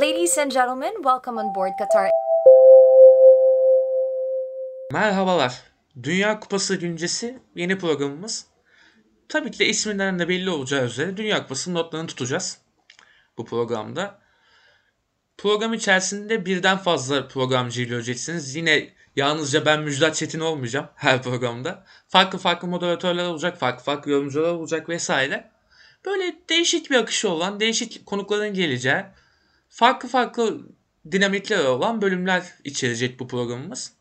Ladies and gentlemen, welcome on board Qatar. Merhabalar. Dünya Kupası güncesi yeni programımız. Tabii ki de isminden de belli olacağı üzere Dünya Kupası notlarını tutacağız bu programda. Program içerisinde birden fazla programcı göreceksiniz. Yine yalnızca ben Müjdat Çetin olmayacağım her programda. Farklı farklı moderatörler olacak, farklı farklı yorumcular olacak vesaire. Böyle değişik bir akışı olan, değişik konukların geleceği, farklı farklı dinamikler olan bölümler içerecek bu programımız.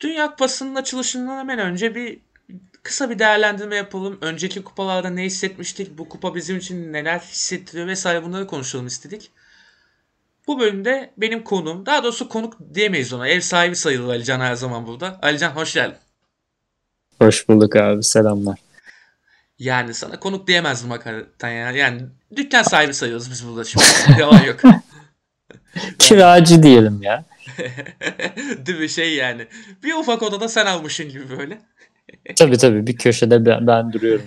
Dünya Kupası'nın açılışından hemen önce bir kısa bir değerlendirme yapalım. Önceki kupalarda ne hissetmiştik, bu kupa bizim için neler hissettiriyor vesaire bunları konuşalım istedik. Bu bölümde benim konum, daha doğrusu konuk diyemeyiz ona. Ev sahibi sayılır Alican her zaman burada. Alican hoş geldin. Hoş bulduk abi selamlar. Yani sana konuk diyemezdim hakikaten ya. Yani dükkan sahibi sayıyoruz biz burada şimdi. Yalan yok. Kiracı diyelim ya. Değil mi şey yani. Bir ufak odada sen almışsın gibi böyle. tabii tabii bir köşede ben, ben duruyorum.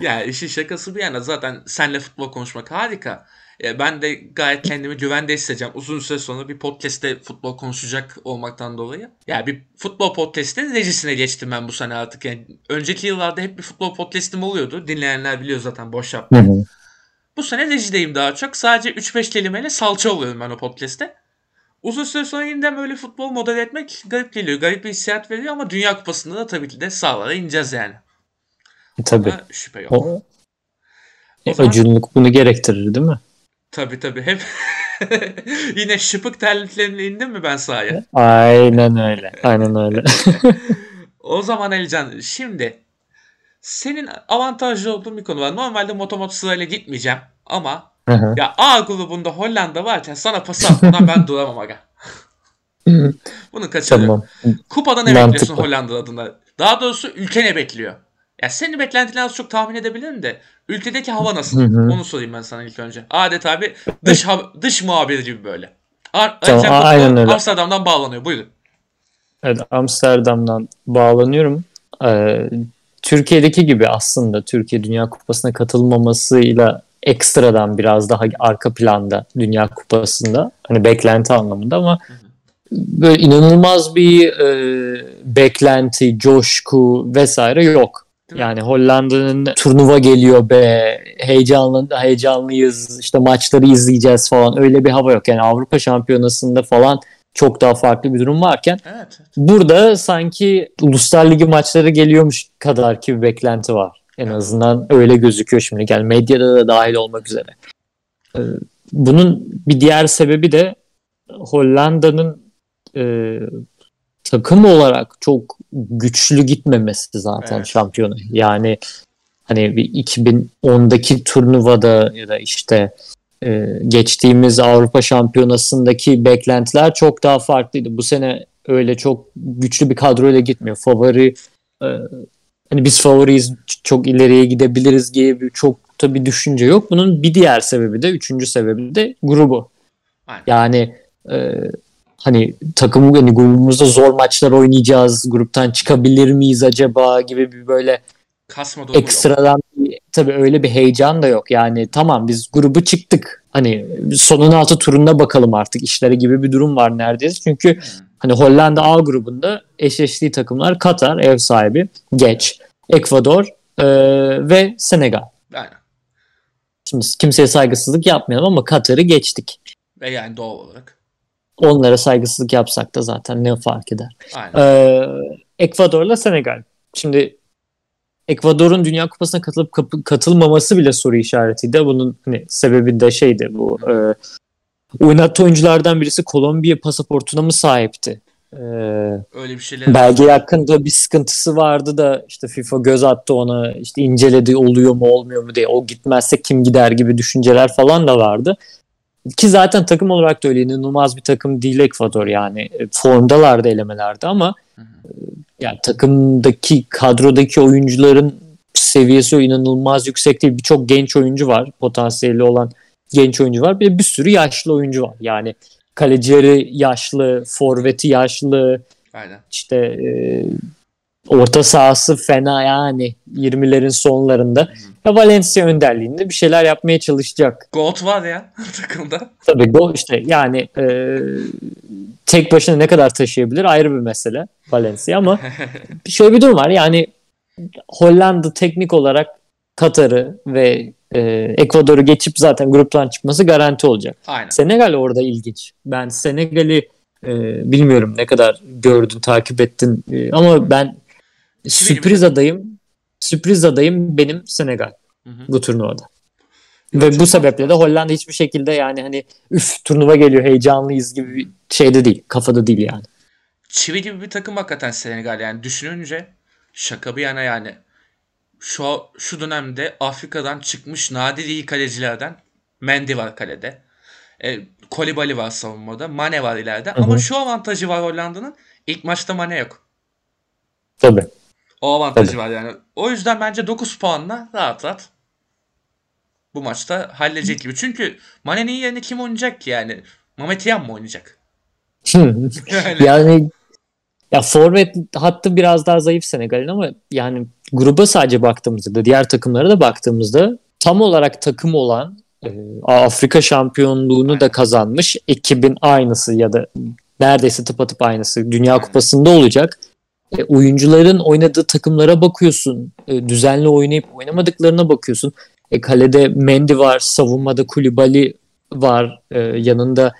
ya işin şakası bir yana zaten senle futbol konuşmak harika. E, ben de gayet kendimi güvende hissedeceğim. Uzun süre sonra bir podcast'te futbol konuşacak olmaktan dolayı. Ya yani bir futbol podcast'in recisine geçtim ben bu sene artık. Yani önceki yıllarda hep bir futbol podcast'im oluyordu. Dinleyenler biliyor zaten boş yapmayı. Bu sene recideyim daha çok. Sadece 3-5 kelimeyle salça oluyorum ben o podcast'te. Uzun süre sonra yeniden böyle futbol model etmek garip geliyor. Garip bir hissiyat veriyor ama Dünya Kupası'nda da tabii ki de sahalara ineceğiz yani. Tabii. Ama şüphe yok. O, o zaman... Bunu gerektirir değil mi? Tabii tabii. Hep yine şıpık terliklerimle indim mi ben sahaya? Aynen öyle. Aynen öyle. o zaman Elcan şimdi senin avantajlı olduğun bir konu var. Normalde motomot sırayla gitmeyeceğim ama Hı-hı. ya A grubunda Hollanda varken sana pas atmadan ben duramam aga. Bunu kaçırıyorum. Tamam. Kupada ne bekliyorsun Hollanda adına? Daha doğrusu ülke ne bekliyor? Ya senin beklentilerini az çok tahmin edebilirim de ülkedeki hava nasıl? Onu sorayım ben sana ilk önce. Adet abi dış dış muhabiri gibi böyle. Ar tamam, aynen öyle. Amsterdam'dan bağlanıyor. Buyurun. Evet Amsterdam'dan bağlanıyorum. Ee, Türkiye'deki gibi aslında Türkiye Dünya Kupası'na katılmamasıyla ekstradan biraz daha arka planda Dünya Kupası'nda hani beklenti anlamında ama böyle inanılmaz bir e, beklenti, coşku vesaire yok. Yani Hollanda'nın turnuva geliyor be heyecanlı heyecanlıyız işte maçları izleyeceğiz falan öyle bir hava yok. Yani Avrupa Şampiyonası'nda falan çok daha farklı bir durum varken evet, evet. burada sanki Uluslar Ligi maçları geliyormuş kadar ki bir beklenti var. En evet. azından öyle gözüküyor şimdi. Yani medyada da dahil olmak üzere. Ee, bunun bir diğer sebebi de Hollanda'nın e, takım olarak çok güçlü gitmemesi zaten evet. şampiyonu. Yani hani bir 2010'daki turnuvada ya da işte e, geçtiğimiz Avrupa Şampiyonası'ndaki beklentiler çok daha farklıydı. Bu sene öyle çok güçlü bir kadroyla gitmiyor. Favori e, hani biz favoriyiz çok ileriye gidebiliriz diye bir çok tabii düşünce yok. Bunun bir diğer sebebi de üçüncü sebebi de grubu. Aynen. Yani e, hani takım hani grubumuzda zor maçlar oynayacağız. Gruptan çıkabilir miyiz acaba gibi bir böyle Kasma ekstradan bir, tabii öyle bir heyecan da yok. Yani tamam biz grubu çıktık. Hani sonun altı turunda bakalım artık işlere gibi bir durum var neredeyse. Çünkü hmm. hani Hollanda A grubunda eşleştiği takımlar Katar ev sahibi, geç, Ekvador e, ve Senegal. Aynen. Şimdi kimseye saygısızlık yapmayalım ama Katar'ı geçtik. Ve yani doğal olarak onlara saygısızlık yapsak da zaten ne fark eder? Ee, Ekvador'la Senegal. Şimdi Ekvador'un Dünya Kupası'na katılıp katılmaması bile soru işaretiydi. Bunun hani, sebebi de şeydi bu. E, oynattığı oyunculardan birisi Kolombiya pasaportuna mı sahipti? Ee, Öyle bir şeyler. Belge hakkında bir sıkıntısı vardı da işte FIFA göz attı ona işte inceledi oluyor mu olmuyor mu diye o gitmezse kim gider gibi düşünceler falan da vardı. Ki zaten takım olarak da öyle inanılmaz bir takım değil Ekvador yani. E, formdalardı elemelerde ama hı hı. E, yani takımdaki kadrodaki oyuncuların seviyesi inanılmaz yüksek değil. Birçok genç oyuncu var. Potansiyeli olan genç oyuncu var. Bir de bir sürü yaşlı oyuncu var. Yani kalecileri yaşlı, forveti yaşlı. Aynen. İşte e, orta sahası fena yani 20'lerin sonlarında. Ya Valencia önderliğinde bir şeyler yapmaya çalışacak. Goat var ya takımda. Tabii gol işte yani e, tek başına ne kadar taşıyabilir ayrı bir mesele Valencia ama şöyle bir durum var yani Hollanda teknik olarak Katar'ı ve e, Ekvador'u geçip zaten gruptan çıkması garanti olacak. Aynen. Senegal orada ilginç. Ben Senegal'i e, bilmiyorum ne kadar gördün, takip ettin e, ama ben sürpriz adayım. Sürpriz adayım benim Senegal Hı hı. bu turnuvada. Ve bu sebeple de Hollanda hiçbir şekilde yani hani üf turnuva geliyor heyecanlıyız gibi bir şeyde değil. Kafada değil yani. Çivi gibi bir takım hakikaten Senegal yani düşününce şaka bir yana yani şu şu dönemde Afrika'dan çıkmış nadir iyi kalecilerden Mendy var kalede. E, Kolibali var savunmada. Mane var ileride. Hı hı. Ama şu avantajı var Hollanda'nın. İlk maçta Mane yok. Tabii. O avantajı Tabii. var yani. O yüzden bence 9 puanla rahat rahat bu maçta halledecek gibi. Çünkü Mane'nin yerine kim oynayacak ki yani? Mehmet Yan mı oynayacak? Yani, ya forvet hattı biraz daha zayıf Senegal'in ama yani gruba sadece baktığımızda diğer takımlara da baktığımızda tam olarak takım olan e, Afrika şampiyonluğunu da kazanmış ekibin aynısı ya da neredeyse tıpatıp aynısı Dünya Aynen. Kupası'nda olacak. E, oyuncuların oynadığı takımlara bakıyorsun. E, düzenli oynayıp oynamadıklarına bakıyorsun. E, kalede Mendy var, savunmada Kulibali var. E, yanında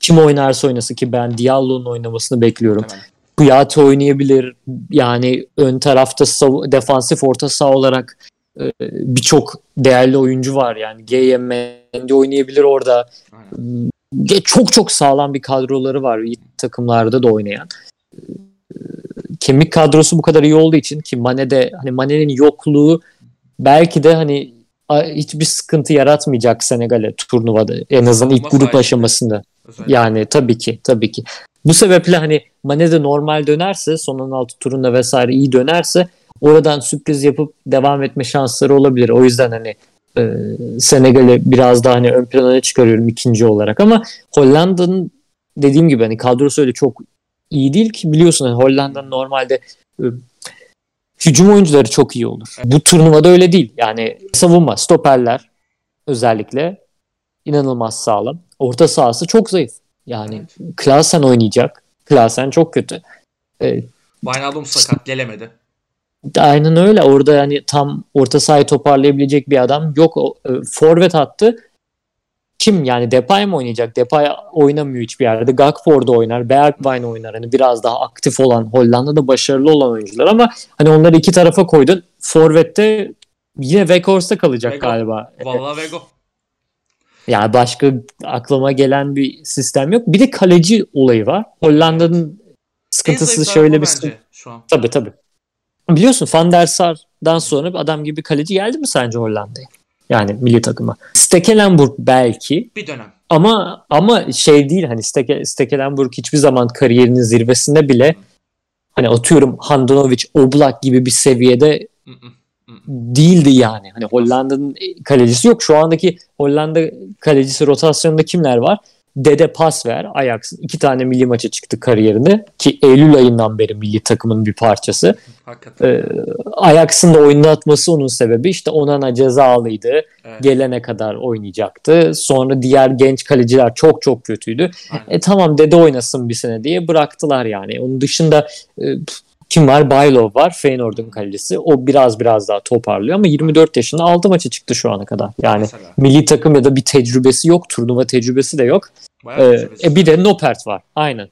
kim oynarsa oynasın ki ben Diallo'nun oynamasını bekliyorum. Hemen. Kuyate oynayabilir. Yani ön tarafta sav- defansif orta saha olarak e, birçok değerli oyuncu var. Yani GM Mendy oynayabilir orada. Aynen. Ya çok çok sağlam bir kadroları var takımlarda da oynayan. Ee, Kemik kadrosu bu kadar iyi olduğu için ki Mane'de hani Mane'nin yokluğu belki de hani hiçbir sıkıntı yaratmayacak Senegal'e turnuvada en azından ilk grup aşamasında. Özellikle. Yani tabii ki tabii ki. Bu sebeple hani Mane de normal dönerse son 16 turunda vesaire iyi dönerse oradan sürpriz yapıp devam etme şansları olabilir. O yüzden hani e, Senegal'i biraz daha hani ön plana çıkarıyorum ikinci olarak ama Hollanda'nın dediğim gibi hani kadrosu öyle çok iyi değil ki biliyorsun hani Hollanda'nın normalde e, hücum oyuncuları çok iyi olur. Bu turnuvada öyle değil. Yani savunma, stoperler özellikle inanılmaz sağlam. Orta sahası çok zayıf. Yani Evet. Klaasen oynayacak. Klaasen çok kötü. E, Wijnaldum sakat gelemedi. Aynen öyle. Orada yani tam orta sahayı toparlayabilecek bir adam yok. E, forvet hattı kim yani Depay mı oynayacak? Depay oynamıyor hiçbir yerde. Gakpo orada oynar. Bergwijn oynar. Hani biraz daha aktif olan Hollanda'da başarılı olan oyuncular ama hani onları iki tarafa koydun. Forvet'te yine Weghorst'ta kalacak Vego. galiba. Vallahi Vego. Yani başka aklıma gelen bir sistem yok. Bir de kaleci olayı var. Hollanda'nın sıkıntısı şöyle bir bence şu an. Tabii tabii. Biliyorsun Van der Sar'dan sonra bir adam gibi kaleci geldi mi sence Hollanda'ya? Yani milli takıma. Stekelenburg belki Bir dönem. ama ama şey değil hani Steke, Stekelenburg hiçbir zaman kariyerinin zirvesinde bile hani atıyorum Handanovic, Oblak gibi bir seviyede hı. değildi yani. Hani Hollanda'nın kalecisi yok. Şu andaki Hollanda kalecisi rotasyonunda kimler var? Dede Pasver, Ajax'ın iki tane milli maça çıktı kariyerinde ki Eylül ayından beri milli takımın bir parçası. Hakikaten. Ee, Ajax'ın da oyunu atması onun sebebi. İşte Onana cezalıydı. Evet. Gelene kadar oynayacaktı. Sonra diğer genç kaleciler çok çok kötüydü. Aynen. E tamam dede oynasın bir sene diye bıraktılar yani. Onun dışında e, kim var? Baylov var. Feyenoord'un kalecisi. O biraz biraz daha toparlıyor ama 24 yaşında 6 maça çıktı şu ana kadar. Yani Mesela. milli takım ya da bir tecrübesi yok. Turnuva tecrübesi de yok. Bayağı Ee, tecrübesiz. e bir de Nopert var. Aynen.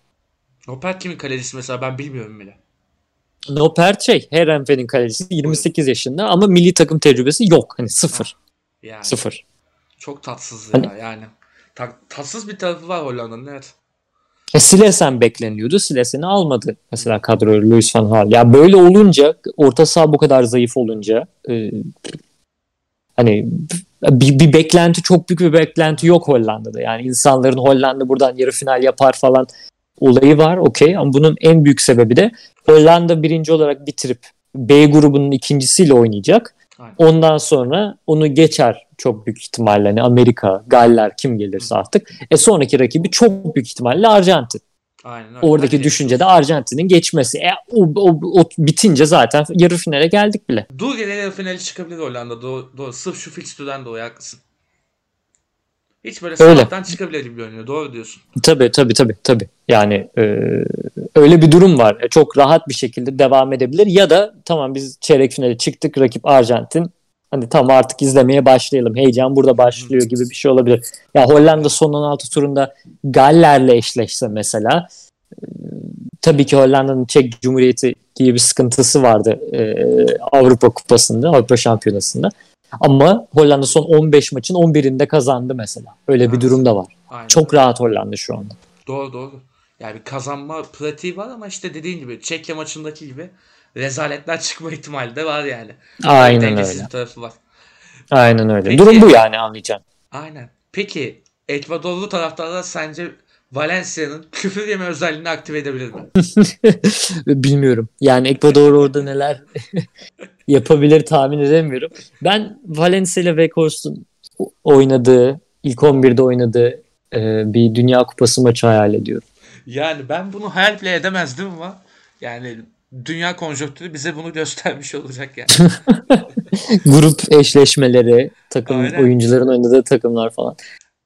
Nopert kimin kalecisi mesela ben bilmiyorum bile. Nopert şey Herenfe'nin kalecisi 28 yaşında ama milli takım tecrübesi yok. Hani sıfır. Yani Sıfır. çok tatsız Hani- ya yani. Ta- tatsız bir tarafı var Hollanda'nın evet. E, Silesen bekleniyordu. Silesen'i almadı mesela kadroya Luis van Gaal. Ya böyle olunca orta saha bu kadar zayıf olunca e, hani bir, bir beklenti çok büyük bir beklenti yok Hollanda'da. Yani insanların Hollanda buradan yarı final yapar falan olayı var okey ama bunun en büyük sebebi de Hollanda birinci olarak bitirip B grubunun ikincisiyle oynayacak. Aynen. Ondan sonra onu geçer çok büyük ihtimalle. Hani Amerika, Galler kim gelirse artık. E sonraki rakibi çok büyük ihtimalle Arjantin. Aynen öyle. Oradaki Hadi. düşünce de Arjantin'in geçmesi. E, o, o, o bitince zaten yarı finale geldik bile. Dur gele yarı finali çıkabilir Hollanda. Doğru, doğru. Sırf şu fikstürden dolayı haklısın. Hiç böyle Öyle. sınavdan çıkabilir gibi görünüyor. Doğru diyorsun. Tabii tabii tabii tabii. Yani e, öyle bir durum var. E, çok rahat bir şekilde devam edebilir ya da tamam biz çeyrek finale çıktık rakip Arjantin. Hani tamam artık izlemeye başlayalım. Heyecan burada başlıyor gibi bir şey olabilir. Ya Hollanda son 16 turunda Galler'le eşleşse mesela e, tabii ki Hollanda'nın Çek Cumhuriyeti diye bir sıkıntısı vardı e, Avrupa Kupası'nda, Avrupa Şampiyonası'nda. Ama Hollanda son 15 maçın 11'inde kazandı mesela. Öyle bir Evet. durum da var. Aynen. Çok rahat Hollanda şu anda. Doğru doğru. Yani bir kazanma pratiği var ama işte dediğin gibi Çekya maçındaki gibi rezaletler çıkma ihtimali de var yani. Aynen Dengesiz öyle. bir tarafı var. Aynen öyle. Peki- Durum bu yani anlayacağım. Aynen. Peki Ekvadorlu taraftarlar sence Valencia'nın küfür yeme özelliğini aktive edebilir mi? Bilmiyorum. Yani Ekvador orada neler yapabilir tahmin edemiyorum. Ben Valencia ile Weghorst'un oynadığı, ilk 11'de oynadığı e, bir Dünya Kupası maçı hayal ediyorum. Yani ben bunu hayal bile edemezdim ama yani dünya konjonktürü bize bunu göstermiş olacak yani. Grup eşleşmeleri, takım Aynen. oyuncuların oynadığı takımlar falan.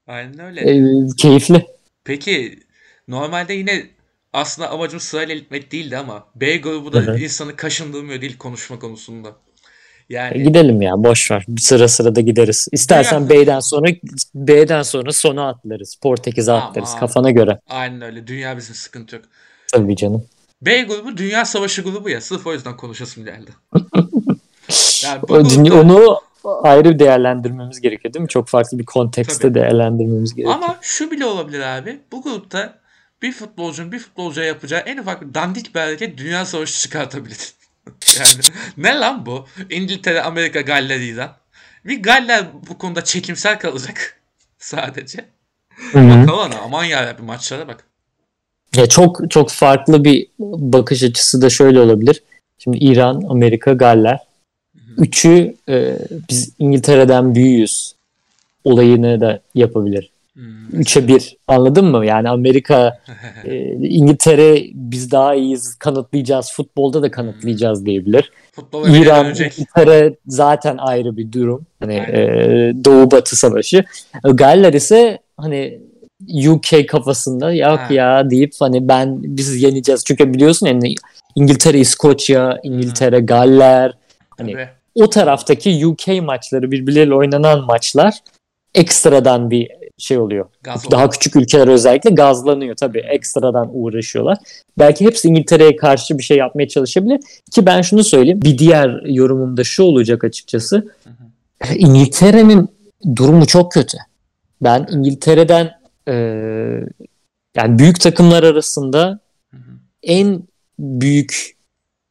Aynen öyle. E, keyifli. Peki normalde yine aslında amacım sırayla gitmek değildi ama B grubu da Hı hı. insanı kaşındırmıyor değil konuşma konusunda. E, Yani gidelim ya boş ver. Bir sıra sıra da gideriz. İstersen Dünya- B'den sonra B'den sonra sona atlarız. Portekiz'e Tamam. atlarız kafana göre. aynen öyle. Dünya bizim sıkıntı yok. Tabii canım. B grubu Dünya Savaşı grubu ya. Sırf o yüzden konuşasım geldi. yani O grupta- onu ayrı bir değerlendirmemiz gerekiyor değil mi? Çok farklı bir kontekste Tabii. değerlendirmemiz gerekiyor. Ama şu bile olabilir abi. Bu grupta bir futbolcunun bir futbolcuya yapacağı en ufak bir dandik bir hareket Dünya Savaşı çıkartabilir. yani ne lan bu? İngiltere, Amerika, Galler, İran. Bir Galler bu konuda çekimsel kalacak sadece. Bakalım aman yarabbim maçlara bak. Ya çok çok farklı bir bakış açısı da şöyle olabilir. Şimdi İran, Amerika, Galler. Üçü e, biz İngiltere'den büyüğüz olayını da yapabilir. Hmm. Üçe bir. Anladın mı? Yani Amerika, e, İngiltere biz daha iyiyiz kanıtlayacağız. Futbolda da kanıtlayacağız diyebilir. Futbola İran. İngiltere zaten ayrı bir durum. Hani e, Doğu Batı savaşı. Galler ise hani UK kafasında yok Ha. ya deyip hani ben biz yeneceğiz. Çünkü biliyorsun yani İngiltere, İskoçya, İngiltere, Galler hani Tabii. O taraftaki UK maçları birbirleriyle oynanan maçlar ekstradan bir şey oluyor. Gaz Daha küçük ülkeler özellikle gazlanıyor tabii. Ekstradan uğraşıyorlar. Belki hepsi İngiltere'ye karşı bir şey yapmaya çalışabilir. Ki ben şunu söyleyeyim. Bir diğer yorumum da şu olacak açıkçası. İngiltere'nin durumu çok kötü. Ben İngiltere'den e, yani büyük takımlar arasında hı. en büyük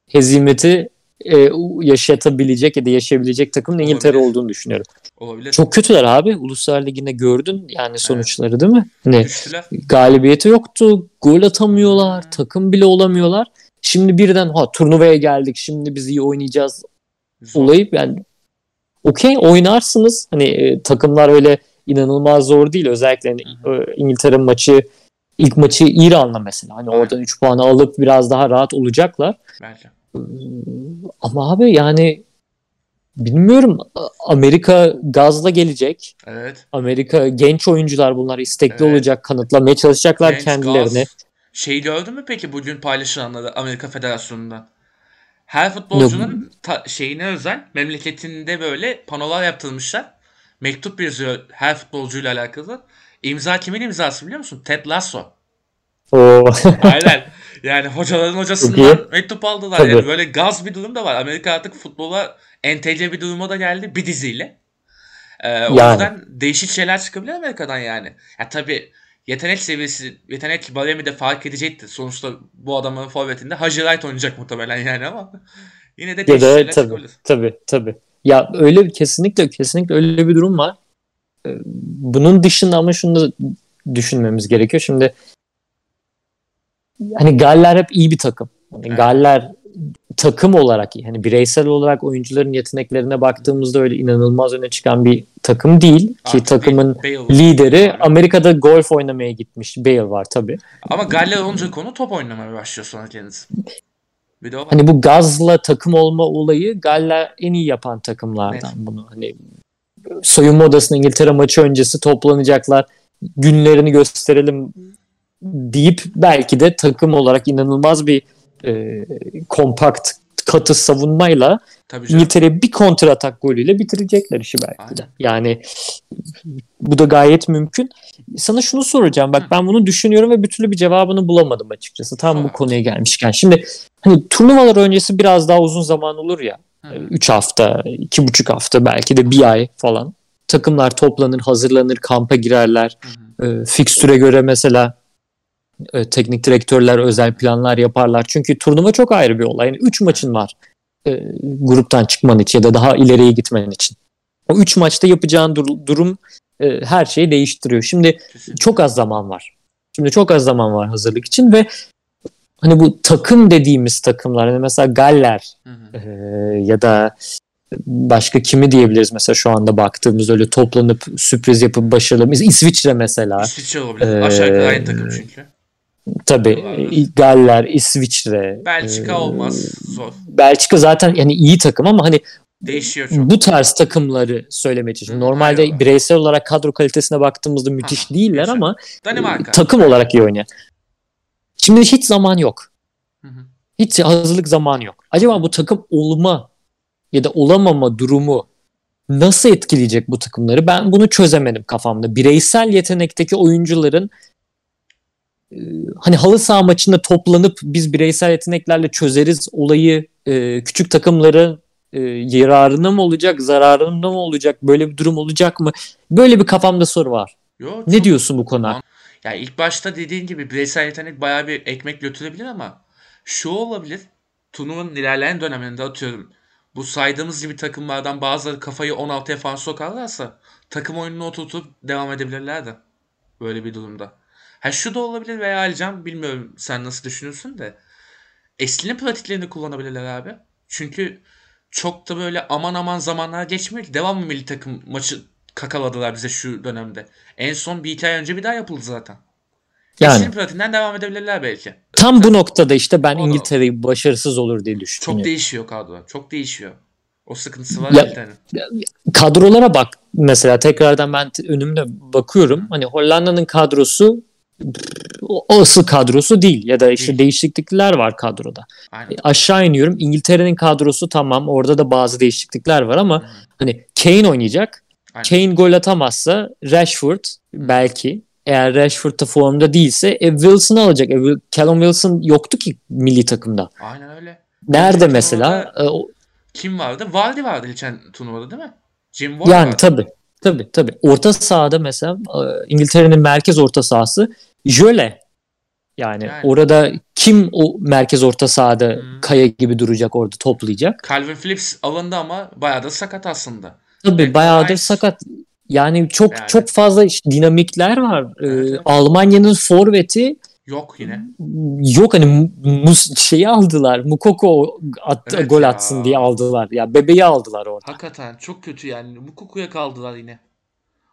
hezimeti e, yaşatabilecek ya da yaşayabilecek takımın İngiltere Olabilir. olduğunu düşünüyorum. Olabilir. Çok kötüler abi. Uluslar Ligi'nde gördün yani sonuçları değil mi? Hani Düştüler. galibiyeti yoktu. Gol atamıyorlar. Takım bile olamıyorlar. Şimdi birden ha turnuvaya geldik. Şimdi biz iyi oynayacağız. Zor. Olayı yani okey oynarsınız. Hani e, takımlar öyle inanılmaz zor değil. Özellikle hani, e, İngiltere maçı ilk maçı İran'la mesela. Hani oradan 3 puanı alıp biraz daha rahat olacaklar. Bence. Ama abi yani bilmiyorum Amerika gazla gelecek. Evet. Amerika genç oyuncular bunlar istekli Evet. olacak kanıtlamaya çalışacaklar Genç kendilerini. Gaz. Şey gördün mü peki bugün paylaşılanları Amerika Federasyonu'ndan? Her futbolcunun ta- şeyine özel memleketinde böyle panolar yaptırmışlar. Mektup yazıyor her futbolcuyla alakalı. İmza kimin imzası biliyor musun? Ted Lasso. Oo. Aynen. Yani hocaların hocasından mektup aldılar. Tabii. Yani böyle gaz bir durum da var. Amerika artık futbola entegre bir duruma da geldi bir diziyle. Ee, o Yani. yüzden değişik şeyler çıkabilir Amerika'dan yani. Ya tabii yetenek seviyesi, yetenek baremi de fark edecektir. Sonuçta bu adamın forvetinde Hacı Wright oynayacak muhtemelen yani ama yine de ya değişik da şeyler tabii, çıkabilir. tabii tabii. Ya öyle kesinlikle kesinlikle öyle bir durum var. Ee, Bunun dışında ama şunu da düşünmemiz gerekiyor. Şimdi hani Galler hep iyi bir takım. Hani Evet. Galler takım olarak yani bireysel olarak oyuncuların yeteneklerine baktığımızda öyle inanılmaz öne çıkan bir takım değil ki Artık takımın Bale var. lideri Amerika'da golf oynamaya gitmiş Bale var tabi. Ama Galler olunca konu top oynamaya başlıyor sonra kendisi. Bir de o var. Hani bu gazla takım olma olayı Galler en iyi yapan takımlardan Evet. bunu. Hani soyunma odasında İngiltere maçı öncesi toplanacaklar. Günlerini gösterelim deyip belki de takım olarak inanılmaz bir e, kompakt katı savunmayla. İngiltere bir kontratak golüyle bitirecekler işi belki de. Aynen. Yani bu da gayet mümkün. Sana şunu soracağım. Bak Hı. ben bunu düşünüyorum ve bir türlü bir cevabını bulamadım açıkçası. Tam bu Sor. konuya gelmişken. Şimdi hani turnuvalar öncesi biraz daha uzun zaman olur ya. Hı. 3 hafta, 2,5 hafta belki de bir ay falan. Takımlar toplanır, hazırlanır, kampa girerler. Hı hı. E, fikstüre göre mesela e, teknik direktörler özel planlar yaparlar. Çünkü turnuva çok ayrı bir olay. Yani 3 maçın var e, gruptan çıkman için ya da daha ileriye gitmen için. O 3 maçta yapacağın dur- durum e, her şeyi değiştiriyor. Şimdi çok az zaman var. Şimdi çok az zaman var hazırlık için ve hani bu takım dediğimiz takımlar hani mesela Galler Hı hı. ee, ya da başka kimi diyebiliriz mesela şu anda baktığımız öyle toplanıp sürpriz yapıp başarılı. İsviçre mesela. İsviçre olabilir. Ee, Aşağı yukarı aynı takım çünkü. Tabii Olabilir. Galler, İsviçre. Belçika ee, olmaz. Zor. Belçika zaten yani iyi takım ama hani Değişiyor çok. bu tarz takımları söylemeye çalışıyorum. Normalde aynen. bireysel olarak kadro kalitesine baktığımızda müthiş Ha, değiller yaşa. ama Danimarka. takım olarak iyi oynayan. Şimdi hiç zaman yok. Hı hı. Hiç hazırlık zamanı yok. Acaba bu takım olma ya da olamama durumu nasıl etkileyecek bu takımları? Ben bunu çözemedim kafamda. Bireysel yetenekteki oyuncuların e, hani halı saha maçında toplanıp biz bireysel yeteneklerle çözeriz olayı e, küçük takımların e, yararına mı olacak, zararına mı olacak? Böyle bir durum olacak mı? Böyle bir kafamda soru var. Yo, Ne diyorsun bu konu? hakkında? Ya ilk başta dediğin gibi bireysel yetenek bayağı bir ekmek götürebilir ama şu olabilir. Turnuvanın ilerleyen döneminde atıyorum. Bu saydığımız gibi takımlardan bazıları kafayı 16'ya falan sokarlarsa takım oyununu oturtup devam edebilirler de. Böyle bir durumda. Ha şu da olabilir veya Alican bilmiyorum sen nasıl düşünüyorsun de. Esline pratiklerini kullanabilirler abi. Çünkü çok da böyle aman aman zamanlar geçmiyor ki. Devamlı milli takım maçı kakaladılar bize şu dönemde. En son bir iki ay önce bir daha yapıldı zaten. Yani Esline pratiğinden devam edebilirler belki. tam bu noktada işte ben İngiltere'yi başarısız olur diye Çok düşünüyorum. değişiyor kadro. Çok değişiyor. O sıkıntısı var Ya- İngiltere'nin. kadrolara bak mesela tekrardan ben önümde bakıyorum. Hani Hollanda'nın kadrosu o asıl kadrosu değil ya da işte değişiklikler var kadroda. Aynen. E, Aşağı iniyorum. İngiltere'nin kadrosu tamam. Orada da bazı değişiklikler var ama Hı. hani Kane oynayacak. Aynen. Kane gol atamazsa Rashford belki eğer Rashford da formda değilse e, Wilson'ı alacak. E, Callum Wilson yoktu ki milli takımda. Aynen öyle. Nerede mesela? E, o- Kim vardı? Vardy vardı geçen turnuvada değil mi? Jim Ward Yani vardı. tabii. Tabii tabii. Orta sahada mesela e, İngiltere'nin merkez orta sahası Jöle. Yani, Yani. orada kim o merkez orta sahada Hmm. kaya gibi duracak orada toplayacak? Calvin Phillips alındı ama bayağı da sakat aslında. Tabii Declan bayağıdır Rice. sakat. Yani çok Yani. çok fazla dinamikler var. Ee, Evet, evet. Almanya'nın forveti Yok yine. yok hani Mu- Mus şeyi aldılar. Mukoko at, Evet gol ya. atsın diye aldılar. Ya bebeği aldılar orada. Hakikaten çok kötü yani. Mukuku'ya kaldılar yine.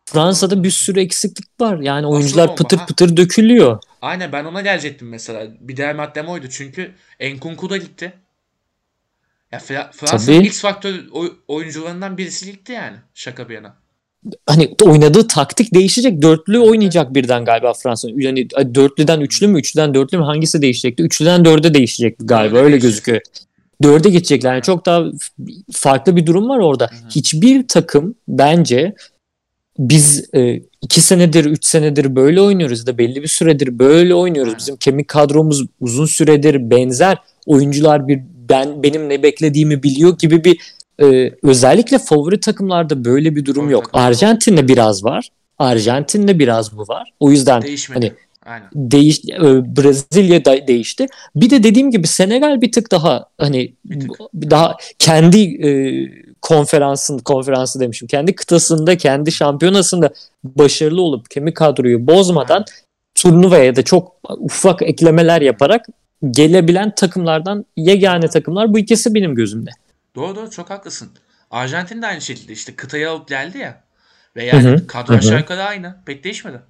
Fransa'da bir sürü eksiklik var. Yani oyuncular bomba, pıtır ha. pıtır dökülüyor. Aynen ben ona gelecektim mesela. Bir diğer maddem oydu çünkü Enkunku da gitti. Ya Fra- Fransa'nın. X faktör oy- oyuncularından birisi gitti yani. Şaka bir yana. Hani oynadığı taktik değişecek. Dörtlü oynayacak birden galiba Fransa. Yani dörtlüden üçlü mü, üçlüden dörtlü mü hangisi değişecekti? Üçlüden dörde değişecekti galiba. Öyle değişecek. gözüküyor. Dörde geçecekler. Yani çok daha farklı bir durum var orada. hı. Hiçbir takım bence biz e, iki senedir, üç senedir böyle oynuyoruz da belli bir süredir böyle oynuyoruz. Bizim kemik kadromuz uzun süredir benzer. Oyuncular bir ben benim ne beklediğimi biliyor gibi bir e, özellikle favori takımlarda böyle bir durum Favori yok. Arjantin'de biraz var. Arjantin'de biraz bu var. O yüzden Değişmedi. hani Aynen. değiş e, Brezilya da değişti. Bir de dediğim gibi Senegal bir tık daha hani tık. daha kendi e, konferansın konferansı demişim. Kendi kıtasında, kendi şampiyonasında başarılı olup kemik kadroyu bozmadan turnuvaya da çok ufak eklemeler yaparak gelebilen takımlardan yegane takımlar bu ikisi benim gözümde. Doğru doğru çok haklısın. Arjantin de aynı şekilde işte kıtayı alıp geldi ya. Ve yani Hı hı, kadro aşağı yukarı aynı. Pek değişmedi.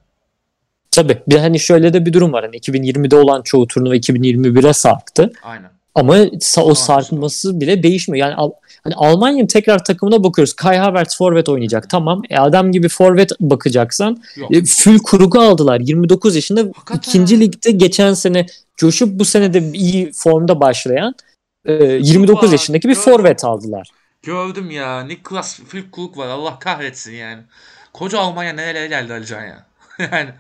Tabii bir hani şöyle de bir durum var. Hani 2020'de olan çoğu turnuva 2021'e sarktı. Aynen. Ama sa- o sarkması bile değişmiyor. Yani Al- hani Almanya'nın tekrar takımına bakıyoruz. Kai Havertz forvet oynayacak. Tamam. E adam gibi forvet bakacaksan Yok. e, full kurugu aldılar. 29 yaşında Hakikaten. ikinci ligde geçen sene coşup bu sene de iyi formda başlayan e, 29 Var, yaşındaki bir gördüm. forvet aldılar. Gördüm ya. Niklas Füllkrug var. Allah kahretsin yani. Koca Almanya nerelere geldi Alican ya. yani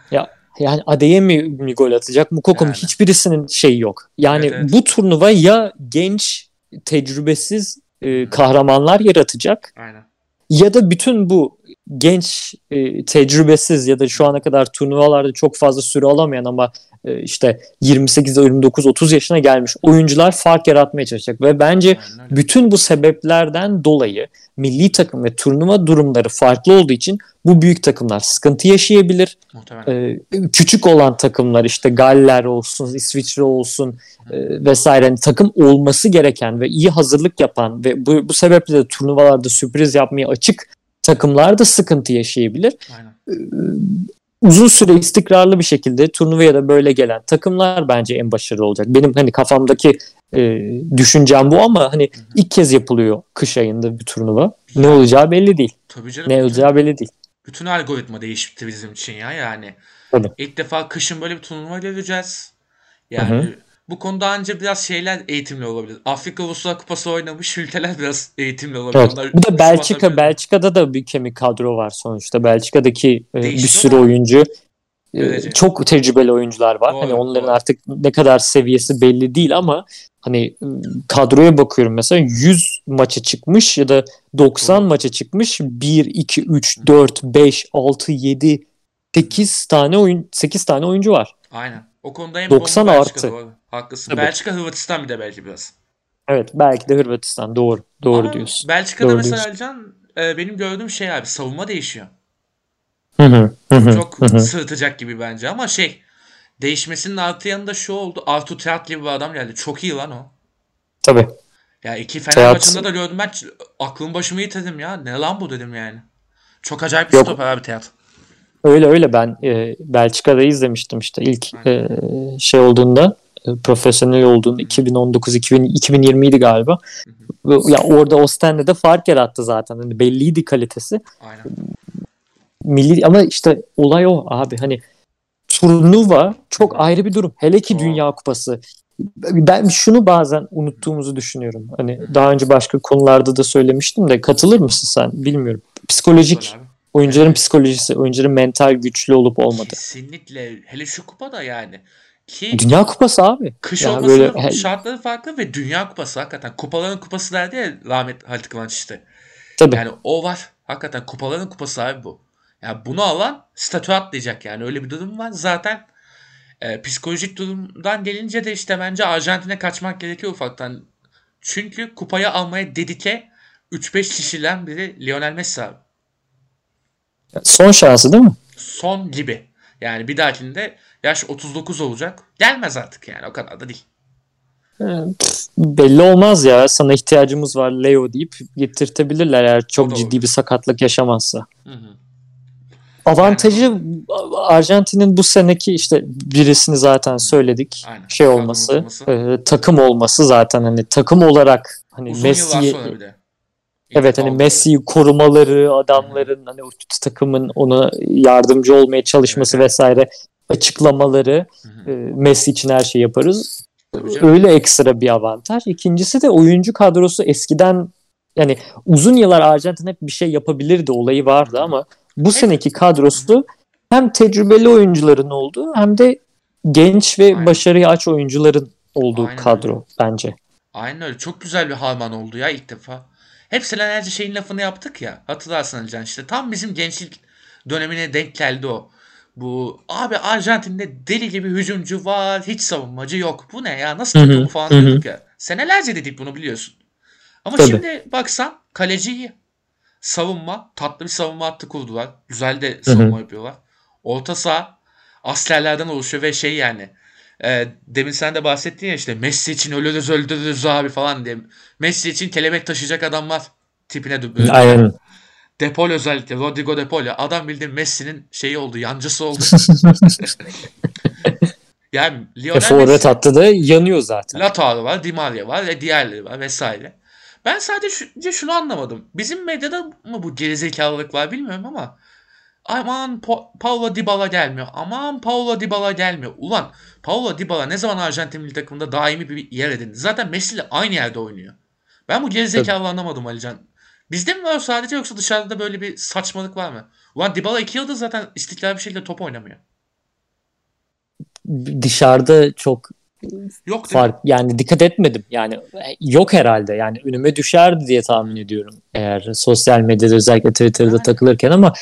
Yani Adeyemi mi gol atacak? Mukoko mu? Yani. Hiçbirisinin şeyi yok. Yani Evet, evet. bu turnuva ya genç, tecrübesiz e, kahramanlar yaratacak aynen. ya da bütün bu genç, e, tecrübesiz ya da şu ana kadar turnuvalarda çok fazla süre alamayan ama e, işte 28, 29, 30 yaşına gelmiş oyuncular fark yaratmaya çalışacak ve bence bütün bu sebeplerden dolayı milli takım ve turnuva durumları farklı olduğu için bu büyük takımlar sıkıntı yaşayabilir. Muhtemelen. Ee, küçük olan takımlar işte Galler olsun, İsviçre olsun e, vesaire hani takım olması gereken ve iyi hazırlık yapan ve bu, bu sebeple de turnuvalarda sürpriz yapmaya açık takımlar da sıkıntı yaşayabilir. Aynen. Uzun süre istikrarlı bir şekilde turnuvaya da böyle gelen takımlar bence en başarılı olacak. Benim hani kafamdaki e, düşüncem bu ama hani ilk kez yapılıyor kış ayında bir turnuva. Ne olacağı belli değil. Tabii canım. Ne olacağı belli değil. bütün algoritma değişti bizim için ya yani. Tabii. İlk defa kışın böyle bir turnuva göreceğiz. Yani Hı bu konuda anca biraz şeyler eğitimli olabilir. Afrika Uluslar Kupası oynamış ülkeler biraz eğitimli olabilir. Evet. Onlar Bu da üşüm Belçika. Belçika'da da bir kemik kadro var sonuçta. Belçika'daki e, bir Değişti sürü da. oyuncu e, Görece. çok tecrübeli oyuncular var. Doğru, hani onların doğru. artık ne kadar seviyesi belli değil ama hani e, kadroya bakıyorum mesela 100 maça çıkmış ya da 90 Doğru. maça çıkmış 1 2 3 4 5 6 7 8 tane oyun 8 tane oyuncu var. Aynen. O konuda en 90 bomba Belçika, artı. Doğru. Haklısın. Tabii. Belçika Hırvatistan bir de belki biraz. Evet belki de Hırvatistan doğru. Doğru Ama diyorsun. Belçika'da Doğru mesela diyorsun. Alican e, benim gördüğüm şey abi savunma değişiyor. Hı hı, hı hı, Çok hı hı. sırıtacak gibi bence ama şey değişmesinin artı yanında şu oldu. Artur Teat gibi bir adam geldi. Çok iyi lan o. Tabii. Ya iki Fener Teat- maçında da gördüm ben aklım başımı yitirdim ya. Ne lan bu dedim yani. Çok acayip bir Yok. stoper abi Teat. Öyle öyle ben e, Belçika'da izlemiştim işte ilk e, şey olduğunda profesyonel olduğunda 2019 2000, 2020 idi galiba. Ve Ya orada Ostende de fark yarattı zaten. Hani belliydi kalitesi. Aynen. Milli ama işte olay o abi hani turnuva çok ayrı bir durum. Hele ki. Dünya Kupası. Ben şunu bazen unuttuğumuzu düşünüyorum. Hani daha önce başka konularda da söylemiştim de katılır mısın sen bilmiyorum. Psikolojik oyuncuların Evet. psikolojisi, oyuncuların mental güçlü olup olmadığı. Kesinlikle. Hele şu kupada yani. Ki Dünya Kupası abi. kış Yani böyle- şartları farklı ve Dünya Kupası hakikaten. Kupaların kupası derdi ya rahmet Halit Kıvanç işte. Tabii. Yani o var. Hakikaten kupaların kupası abi bu. Yani bunu alan statü atlayacak yani öyle bir durum var. Zaten e, psikolojik durumdan gelince de işte bence Arjantin'e kaçmak gerekiyor ufaktan. Çünkü kupayı almaya dedike 3-5 kişiden biri Lionel Messi abi. Son şansı değil mi? Son gibi. Yani bir dahakinde yaş 39 olacak. Gelmez artık yani o kadar da değil. Belli olmaz ya. Sana ihtiyacımız var Leo deyip getirtebilirler eğer çok ciddi bir sakatlık yaşamazsa. Hı hı. Avantajı Arjantin'in bu seneki işte birisini zaten söyledik. Aynen. Şey olması, olması. e, takım olması zaten hani takım olarak hani Uzun yıllar Messi sonra bir de. Evet hani Messi'yi korumaları, adamların hani o takımın ona yardımcı olmaya çalışması Evet, vesaire açıklamaları e, Messi için her şeyi yaparız. Öyle ekstra bir avantaj. İkincisi de oyuncu kadrosu eskiden yani uzun yıllar Arjantin hep bir şey yapabilirdi olayı vardı ama bu seneki kadrosu hem tecrübeli oyuncuların olduğu hem de genç ve Aynen. başarıya aç oyuncuların olduğu Aynen kadro bence. Aynen öyle. Çok güzel bir harman oldu ya ilk defa. Hep senelerce şeyin lafını yaptık ya. Hatırlarsın Alican işte. Tam bizim gençlik dönemine denk geldi o. Bu abi Arjantin'de deli gibi hücumcu var. Hiç savunmacı yok. Bu ne ya? Nasıl Hı hı, bu falan hı hı. diyorduk ya. Senelerce dedik bunu biliyorsun. Ama Tabii. şimdi baksan kaleci iyi. Savunma. Tatlı bir savunma hattı kurdular. Güzel de savunma yapıyorlar. Orta saha askerlerden oluşuyor ve şey yani e, demin sen de bahsettin ya işte Messi için ölürüz öldürürüz abi falan diye. Messi için kelebek taşıyacak adam var. Tipine Aynen. Depol özellikle. Rodrigo Depol ya. Adam bildiğin Messi'nin şeyi oldu. Yancısı oldu. yani E, Lionel forvet Messi, hattı da yanıyor zaten. Lautaro var, Di Maria var ve diğerleri var vesaire. Ben sadece şu, şunu anlamadım. Bizim medyada mı bu gerizekalılık var bilmiyorum ama aman Pa- Paulo Dybala gelmiyor. Aman Paulo Dybala gelmiyor. Ulan Paulo Dybala ne zaman Arjantin milli takımında daimi bir yer edindi. Zaten Messi ile aynı yerde oynuyor. Ben bu gerizekalılığı anlamadım Alican. Bizde mi var sadece yoksa dışarıda böyle bir saçmalık var mı? Ulan Dybala iki yıldır zaten istiklal bir şekilde top oynamıyor. Dışarıda çok Yok fark yani dikkat etmedim. Yani e, yok herhalde. Yani önüme düşerdi diye tahmin ediyorum. Eğer sosyal medyada özellikle Twitter'da Evet. takılırken ama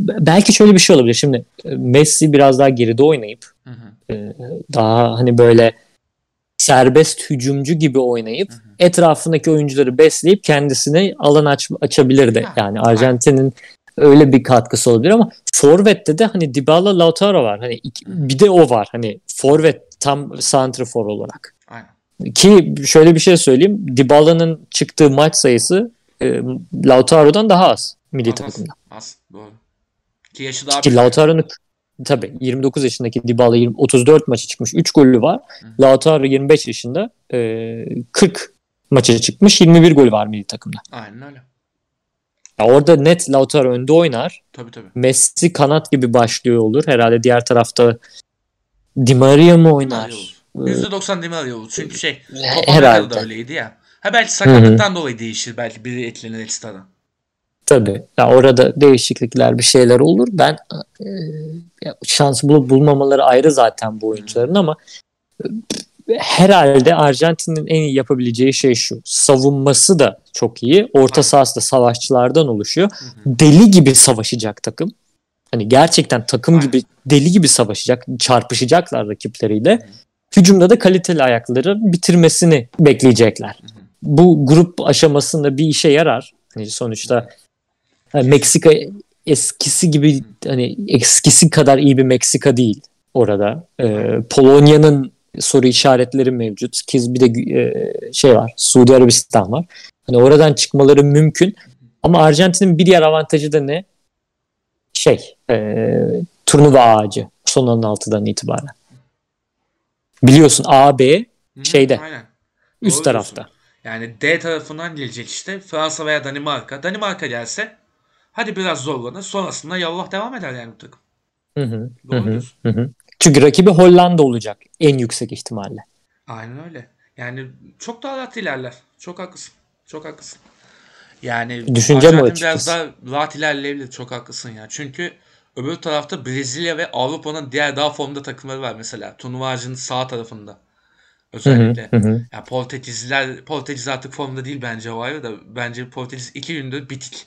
belki şöyle bir şey olabilir. Şimdi e, Messi biraz daha geride oynayıp Hı hı. e, daha hani böyle serbest hücumcu gibi oynayıp Hı hı. Etrafındaki oyuncuları besleyip kendisine alan aç, açabilirdi. Ya, Yani Arjantin'in öyle bir katkısı olabilir ama Forvet'te de hani Dybala Lautaro var. Hani iki- bir de o var. Hani Forvet tam santrafor olarak. Aynen. Ki şöyle bir şey söyleyeyim. Dybala'nın çıktığı maç sayısı e, Lautaro'dan daha az milli Az, takımda. az. Doğru. Ki yaşı daha Ki. Lautaro'nun tabii 29 yaşındaki Dybala 20, 34 maçı çıkmış. 3 golü var. Hı. Lautaro 25 yaşında e, 40 maça çıkmış. 21 golü var milli takımda. Aynen öyle. Ya orada net Lautaro önde oynar. Tabii tabii. Messi kanat gibi başlıyor olur. Herhalde diğer tarafta Di Maria mı oynar? Oynar. %90 Di Maria olur. Çünkü şey Copa Herhalde. Da öyleydi ya. Ha belki sakatlıktan dolayı değişir. Belki biri etkilenir ekstradan. Tabii. Ya orada değişiklikler bir şeyler olur. Ben e, şans bulup bulmamaları ayrı zaten bu oyuncuların ama herhalde Arjantin'in en iyi yapabileceği şey şu. Savunması da çok iyi. Orta sahası da savaşçılardan oluşuyor. Hı hı. Deli gibi savaşacak takım. Hani gerçekten takım Aynen. gibi deli gibi savaşacak. Çarpışacaklar rakipleriyle. Hücumda da kaliteli ayakları bitirmesini bekleyecekler. Hı hı. Bu grup aşamasında bir işe yarar. Hani sonuçta hani Meksika eskisi gibi hani eskisi kadar iyi bir Meksika değil orada. Ee, Polonya'nın soru işaretleri mevcut. Ki bir de e, şey var. Suudi Arabistan var. Hani oradan çıkmaları mümkün. Ama Arjantin'in bir diğer avantajı da ne? Şey, e, turnuva ağacı son 16'dan itibaren. Biliyorsun A, B hı, Şeyde, Aynen. üst Doğru tarafta. diyorsun. Yani D tarafından gelecek işte Fransa veya Danimarka. Danimarka gelse hadi biraz zorlanır. Sonrasında yallah devam eder yani bu takım. Hı hı, Doğru hı hı, hı hı. Çünkü rakibi Hollanda olacak en yüksek ihtimalle. Aynen öyle. Yani çok daha rahat ilerler. Çok haklısın. Çok haklısın. Yani o Arjantin biraz daha rahat ilerleyebilir. Çok haklısın ya. Çünkü öbür tarafta Brezilya ve Avrupa'nın diğer daha formda takımları var mesela. Turnuva ağacının sağ tarafında. Hı, Özellikle. hı hı. Ya Portekizliler, Portekiz artık formda değil bence o ayrı da. Bence Portekiz iki gündür bitik.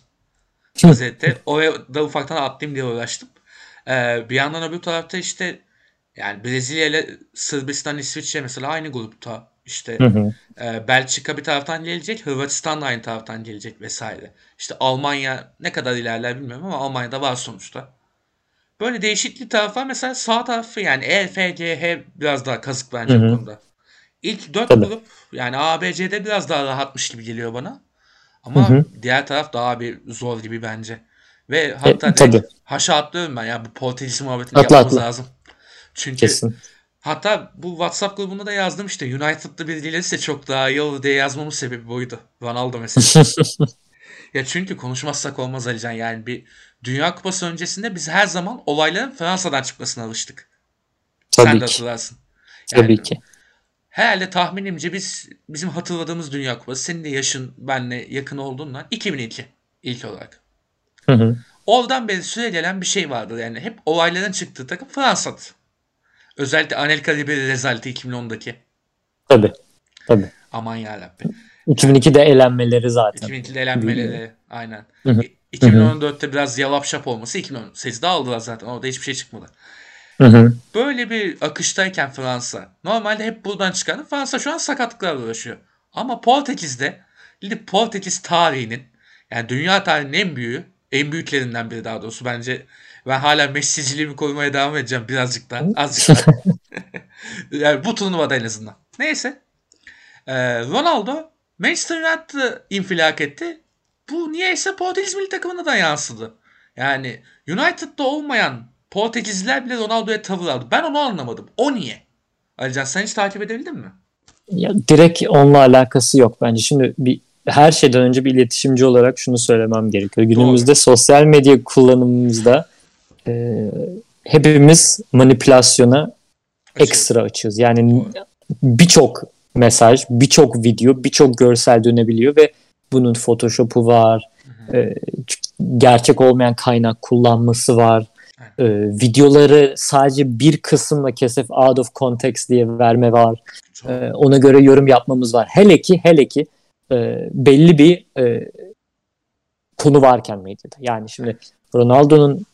Vaziyette. Oraya da ufaktan atlayayım diye uğraştım. Ee, bir yandan öbür tarafta işte yani Brezilya ile Sırbistan, İsviçre mesela aynı grupta. İşte Hı hı. e, Belçika bir taraftan gelecek, Hırvatistan da aynı taraftan gelecek vesaire. İşte Almanya ne kadar ilerler bilmiyorum ama Almanya'da var sonuçta. Böyle değişikli taraflar mesela sağ tarafı yani E, F, G, H biraz daha kazık bence Hı hı. konuda. İlk dört Tabii. grup yani A, B, C'de biraz daha rahatmış gibi geliyor bana. Hı Ama hı. diğer taraf daha bir zor gibi bence. Ve hatta direkt tabii. haşa atlıyorum ben ya bu Portekiz muhabbetini Atla, yapmamız atla. lazım. Çünkü Kesin. Hatta bu WhatsApp grubunda da yazdım işte United'lı biri gelirse çok daha iyi olur diye yazmamın sebebi buydu. Ronaldo mesela. ya çünkü konuşmazsak olmaz Alican yani bir Dünya Kupası öncesinde biz her zaman olayların Fransa'dan çıkmasına alıştık. Sen Tabii de ki. hatırlarsın. Yani Tabii ki. herhalde tahminimce biz bizim hatırladığımız Dünya Kupası senin de yaşın benle yakın olduğundan 2002 ilk olarak. Hı hı. Oradan beri süre gelen bir şey vardır yani hep olayların çıktığı takım Fransa'dı. Özellikle Anelka Ribery rezaleti 2010'daki. Tabii. Tabii. Aman yarabbi. 2002'de elenmeleri zaten. 2002'de elenmeleri aynen. Hı hı. İ- 2014'te biraz yalap şap olması 2018'de aldılar zaten. Orada hiçbir şey çıkmadı. Hı hı. Böyle bir akıştayken Fransa normalde hep buradan çıkan Fransa şu an sakatlıklarla uğraşıyor. Ama Portekiz'de Portekiz tarihinin yani dünya tarihinin en büyüğü en büyüklerinden biri daha doğrusu bence ben hala Messi'ciliğimi korumaya devam edeceğim birazcık daha azıcık daha. yani bu turnuvada en azından. Neyse. Ee, Ronaldo Manchester United'ı infilak etti. Bu niyeyse Portekiz milli takımına da yansıdı. Yani United'da olmayan Portekizliler bile Ronaldo'ya tavır aldı. Ben onu anlamadım. O niye? Alican sen hiç takip edebildin mi? Ya direkt onunla alakası yok bence. Şimdi bir her şeyden önce bir iletişimci olarak şunu söylemem gerekiyor. Günümüzde Doğru. sosyal medya kullanımımızda e, hepimiz manipülasyona ekstra açıyoruz. Yani birçok mesaj, birçok video, birçok görsel dönebiliyor ve bunun Photoshop'u var, e, gerçek olmayan kaynak kullanması var. E, videoları sadece bir kısımla kesip out of context diye verme var. E, ona göre yorum yapmamız var. Hele ki hele ki e, belli bir e, konu varken medyada. Yani şimdi Ronaldo'nun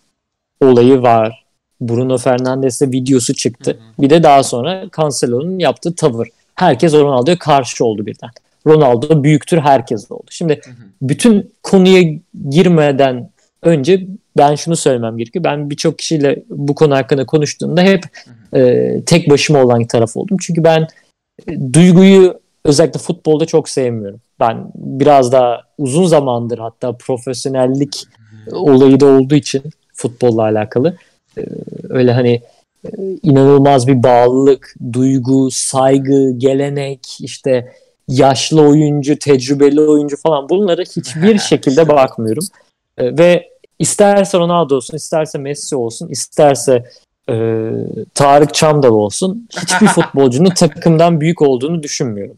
olayı var. Bruno Fernandes'e videosu çıktı. Hı hı. Bir de daha sonra Cancelo'nun yaptığı tavır. Herkes Ronaldo'ya karşı oldu birden. Ronaldo büyüktür herkes oldu. Şimdi hı hı. bütün konuya girmeden önce ben şunu söylemem gerekiyor. Ben birçok kişiyle bu konu hakkında konuştuğumda hep hı hı. E, tek başıma olan taraf oldum. Çünkü ben e, duyguyu özellikle futbolda çok sevmiyorum. Ben biraz daha uzun zamandır hatta profesyonellik olayı da olduğu için futbolla alakalı e, öyle hani e, inanılmaz bir bağlılık, duygu, saygı, gelenek, işte yaşlı oyuncu, tecrübeli oyuncu falan bunlara hiçbir şekilde bakmıyorum. E, ve isterse Ronaldo olsun, isterse Messi olsun, isterse e, Tarık Çamdal olsun hiçbir futbolcunun takımdan büyük olduğunu düşünmüyorum.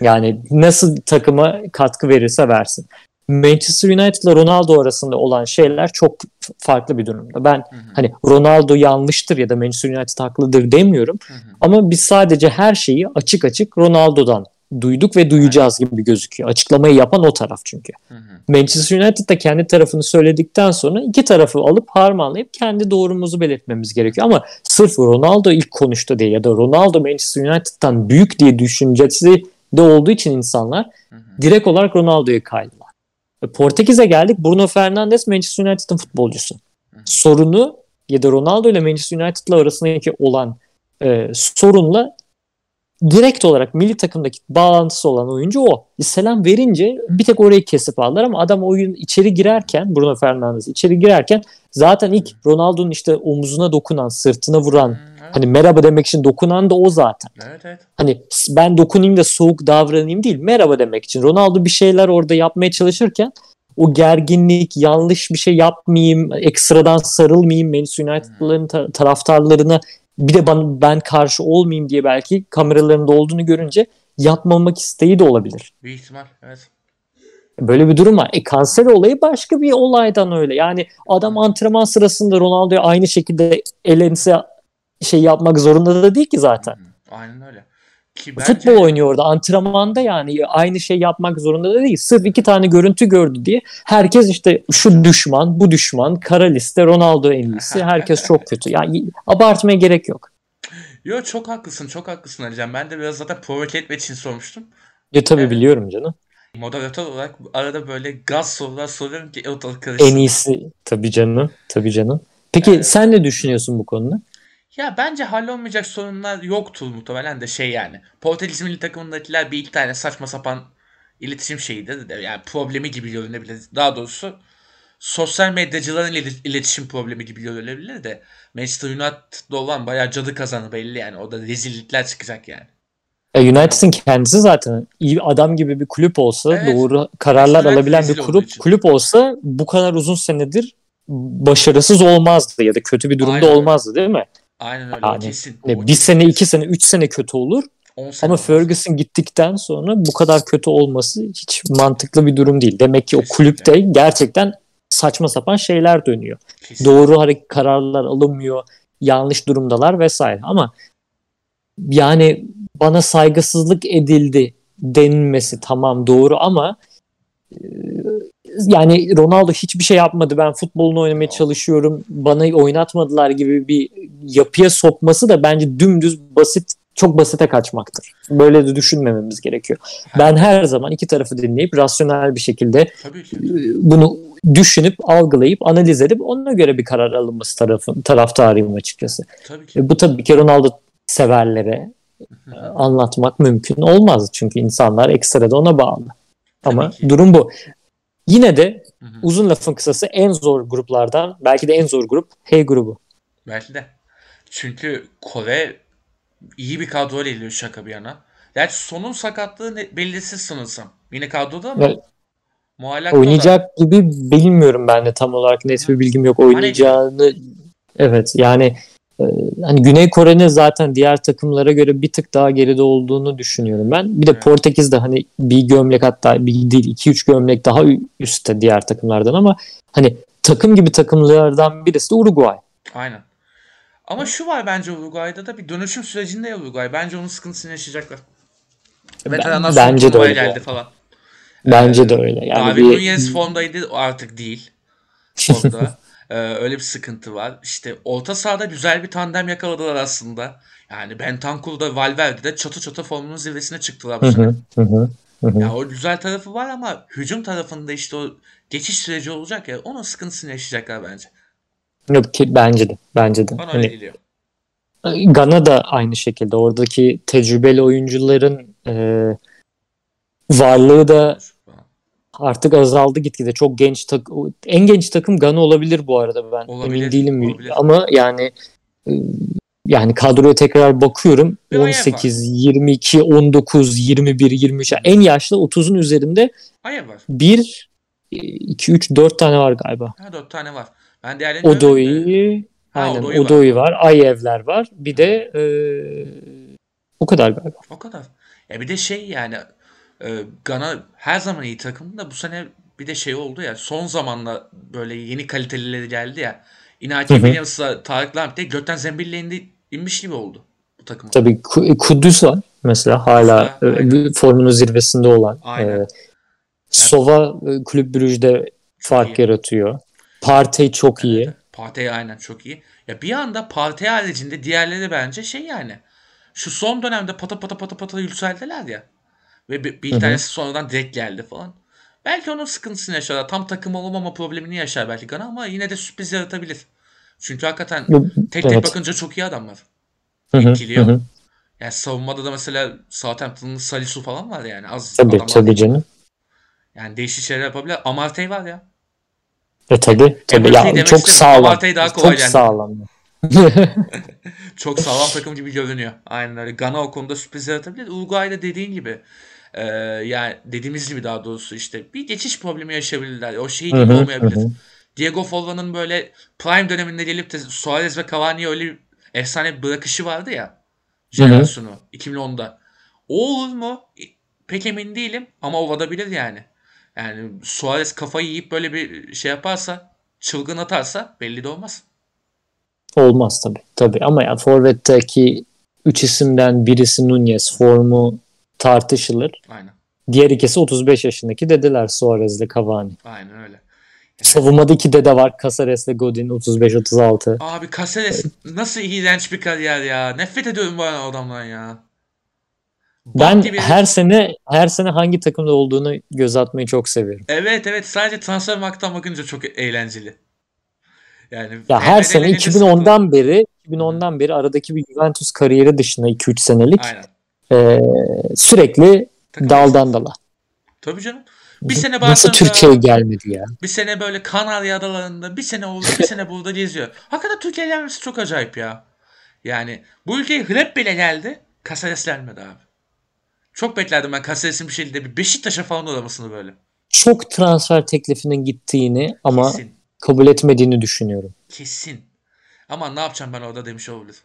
Yani nasıl takıma katkı verirse versin. Manchester United ile Ronaldo arasında olan şeyler çok farklı bir durumda. Ben hı hı. hani Ronaldo yanlıştır ya da Manchester United haklıdır demiyorum. Hı hı. Ama biz sadece her şeyi açık açık Ronaldo'dan duyduk ve duyacağız gibi gözüküyor. Açıklamayı yapan o taraf çünkü. Hı hı. Manchester United da kendi tarafını söyledikten sonra iki tarafı alıp harmanlayıp kendi doğrumuzu belirtmemiz gerekiyor. Ama sırf Ronaldo ilk konuştu diye ya da Ronaldo Manchester United'dan büyük diye düşüncesi de olduğu için insanlar hı hı. direkt olarak Ronaldo'ya kaydılar. Portekiz'e geldik. Bruno Fernandes Manchester United'ın futbolcusu. Sorunu ya da Ronaldo ile Manchester United'la arasındaki olan e, sorunla direkt olarak milli takımdaki bağlantısı olan oyuncu o. Selam verince bir tek orayı kesip aldılar ama adam oyun içeri girerken Bruno Fernandes içeri girerken zaten ilk Ronaldo'nun işte omuzuna dokunan, sırtına vuran hani merhaba demek için dokunan da o zaten. Evet, evet. Hani ben dokunayım da soğuk davranayım değil merhaba demek için. Ronaldo bir şeyler orada yapmaya çalışırken o gerginlik, yanlış bir şey yapmayayım, ekstradan sarılmayayım Manchester United'ların ta- taraftarlarına bir de ben, ben karşı olmayayım diye belki kameralarında olduğunu görünce yapmamak isteği de olabilir. Büyük ihtimal evet. Böyle bir durum var. E kanser olayı başka bir olaydan öyle. Yani adam antrenman sırasında Ronaldo'ya aynı şekilde elense şey yapmak zorunda da değil ki zaten. Aynen öyle. Ki bence... Futbol oynuyor orada antrenmanda yani aynı şey yapmak zorunda da değil. Sırf iki tane görüntü gördü diye herkes işte şu düşman, bu düşman, kara liste, Ronaldo en iyisi, herkes çok kötü. Yani abartmaya gerek yok. Yo çok haklısın, çok haklısın Alican. Ben de biraz zaten provoke etmek için sormuştum. Ya tabii ee, biliyorum canım. Moderatör olarak arada böyle gaz sorular soruyorum ki ortalık En iyisi tabii canım, tabii canım. Peki ee, sen ne düşünüyorsun bu konuda? Ya bence hallolmayacak sorunlar yoktur muhtemelen de şey yani. Portekiz milli takımındakiler bir iki tane saçma sapan iletişim şeyidir de yani problemi gibi görünebilir. Daha doğrusu sosyal medyacıların iletişim problemi gibi görülebilir de Manchester United'da olan bayağı cadı kazanı belli yani. O da rezillikler çıkacak yani. E United'ın kendisi zaten iyi adam gibi bir kulüp olsa, evet. doğru kararlar alabilen bir kulüp kulüp olsa bu kadar uzun senedir başarısız olmazdı ya da kötü bir durumda Aynen. olmazdı değil mi? Aynen öyle yani, kesin. Ne, bir sene, iki sene, üç sene kötü olur. Ama Ferguson gittikten sonra bu kadar kötü olması hiç mantıklı bir durum değil. Demek ki Kesinlikle. o kulüpte gerçekten saçma sapan şeyler dönüyor. Kesinlikle. Doğru kararlar alınmıyor, yanlış durumdalar vesaire. Ama yani bana saygısızlık edildi denilmesi tamam doğru ama yani Ronaldo hiçbir şey yapmadı. Ben futbolunu oynamaya çalışıyorum. Bana oynatmadılar gibi bir yapıya sokması da bence dümdüz basit çok basite kaçmaktır. Böyle de düşünmememiz gerekiyor. Ben her zaman iki tarafı dinleyip rasyonel bir şekilde bunu düşünüp, algılayıp, analiz edip ona göre bir karar alınması tarafı, taraftarıyım açıkçası. Tabii ki. E, bu tabii ki Ronaldo severlere e, anlatmak mümkün olmaz. Çünkü insanlar ekstra da ona bağlı. Ama durum bu. Yine de Hı hı. uzun lafın kısası en zor gruplardan belki de en zor grup H grubu. Belki de. Çünkü Kore iyi bir kadroyla geliyor şaka bir yana. Gerçi sonun sakatlığı belirsiz sanırsam. Yine kadroda ama Evet. muallakta da- Oynayacak gibi bilmiyorum ben de tam olarak net bir bilgim yok oynayacağını. Evet yani hani Güney Kore'nin zaten diğer takımlara göre bir tık daha geride olduğunu düşünüyorum ben. Bir de. Portekiz de hani bir gömlek hatta bir değil iki üç gömlek daha üstte diğer takımlardan ama hani takım gibi takımlardan birisi de Uruguay. Aynen. Ama şu var bence Uruguay'da da bir dönüşüm sürecinde ya Uruguay. Bence onun sıkıntısını yaşayacaklar. Veteranlar bence de öyle geldi falan. Bence de öyle. Yani Darwin bir, Nunez formdaydı artık değil. Formda. Ee, öyle bir sıkıntı var. İşte orta sahada güzel bir tandem yakaladılar aslında. Yani Bentancur da Valverde de çatı çatı formunun zirvesine çıktılar bu sene. Ya o güzel tarafı var ama hücum tarafında işte o geçiş süreci olacak ya onun sıkıntısını yaşayacaklar bence. Yok ki bence de. Bence de. Bana Hani öyle geliyor. Gana da aynı şekilde. Oradaki tecrübeli oyuncuların e, varlığı da artık azaldı gitgide. Çok genç tak en genç takım Gana olabilir bu arada ben Olabilir, emin değilim olabilir. ama yani e, yani kadroya tekrar bakıyorum. Bir ayağı 18, 22, 19, 21, 23 yani en yaşlı 30'un üzerinde var. 1 2 3 4 tane var galiba. Ha dört tane var. Ben diğerlerini görmedim de. Odoi Ha, aynen Odoi var. Var. Ayevler var. Bir de e, o kadar galiba. O kadar. Ya bir de şey yani e, Gana her zaman iyi takım da bu sene bir de şey oldu ya son zamanla böyle yeni kalitelileri geldi ya. Inaki. Williams'la Tarık Lamptey gökten zembille indi, inmiş gibi oldu bu takıma. Tabii Ku- Kudüs var mesela hala Mesela, e, formunun zirvesinde olan. Aynen. E, Sova e, Kulüp Brüj'de fark iyi. yaratıyor. Partey çok iyi. Evet, Partey aynen çok iyi. Ya bir anda Partey haricinde diğerleri bence şey yani. Şu son dönemde pata pata pata pata yükseldiler ya. Ve bir, bir Hı hı. tanesi sonradan direkt geldi falan. Belki onun sıkıntısını yaşar. Tam takım olmama problemini yaşar belki Gana ama yine de sürpriz yaratabilir. Çünkü hakikaten tek tek Evet. bakınca çok iyi adamlar. Hı, hı hı. Yani savunmada da mesela Southampton'ın Salisu falan var yani. Az Tabii adamlar tabii canım. Yani değişik şeyler yapabilir. Amartey var ya. E tabii Emery ya çok sağlam. Amartey daha kolay Çok geldi. sağlam. Çok sağlam takım gibi görünüyor. Aynen öyle. Gana o konuda sürpriz yaratabilir. Uruguay'da dediğin gibi e, yani dediğimiz gibi daha doğrusu işte bir geçiş problemi yaşayabilirler. O şey gibi olmayabilir. hı hı. Diego Forlan'ın böyle prime döneminde gelip de Suarez ve Cavani'ye öyle efsane bir bırakışı vardı ya. Jenerasyonu 2010'da. O olur mu? Pek emin değilim ama olabilir yani. Yani Suarez kafayı yiyip böyle bir şey yaparsa, çılgın atarsa belli de olmaz. Olmaz tabii. Tabii ama ya Forvet'teki 3 isimden birisi Nunez formu tartışılır. Aynen. Diğer ikisi 35 yaşındaki dedeler Suarez'le Cavani. Aynen öyle. Savunmada iki dede var. Casares'le Godin 35-36. Abi Caceres nasıl iğrenç bir kariyer ya. Nefret ediyorum bu adamdan ya. Ben gibi her sene her sene hangi takımda olduğunu göz atmayı çok seviyorum. Evet evet sadece transfer marktan bakınca çok eğlenceli. Yani Ya her sene eğlenceli 2010'dan beri 2010'dan beri aradaki bir Juventus kariyeri dışında 2-3 senelik Aynen. E, sürekli Takım daldan dala. Tabii canım. Bir sene Nasıl Türkiye'ye gelmedi ya? bir sene böyle Kanarya Adaları'nda, bir sene orada, bir sene burada geziyor. Hakikaten Türkiye'ye gelmesi çok acayip ya. Yani bu ülkeye Hrep bile geldi. Caceres gelmedi abi. Çok beklerdim ben Caceres'in bir şekilde bir Beşiktaş'a falan uğramasını böyle. Çok transfer teklifinin gittiğini ama Kesin. kabul etmediğini düşünüyorum. Kesin. Ama ne yapacağım ben orada demiş olabilir.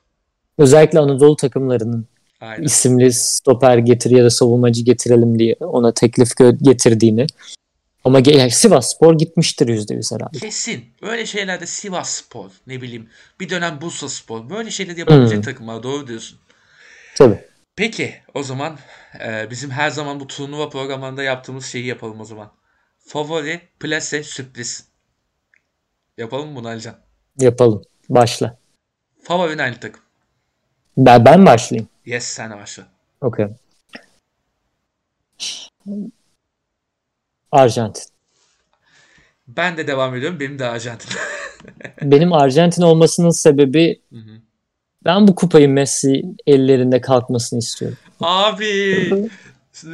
Özellikle Anadolu takımlarının Aynen. isimli stoper getir ya da savunmacı getirelim diye ona teklif getirdiğini. Ama yani Sivas Spor gitmiştir %100 herhalde. Kesin. Böyle şeylerde Sivas Spor, ne bileyim bir dönem Bursa Spor böyle şeyler yapabilecek Hmm. takımlar doğru diyorsun. Tabii. Peki o zaman e, bizim her zaman bu turnuva programlarında yaptığımız şeyi yapalım o zaman. Favori, plase, sürpriz. Yapalım mı bunu Alican? Yapalın. Başla. Favorin aynı takım. Ben, ben başlayayım. Yes sen başla. Okey. Arjantin. Ben de devam ediyorum. Benim de Arjantin. Benim Arjantin olmasının sebebi Hı hı. ben bu kupayı Messi ellerinde kalkmasını istiyorum. Abi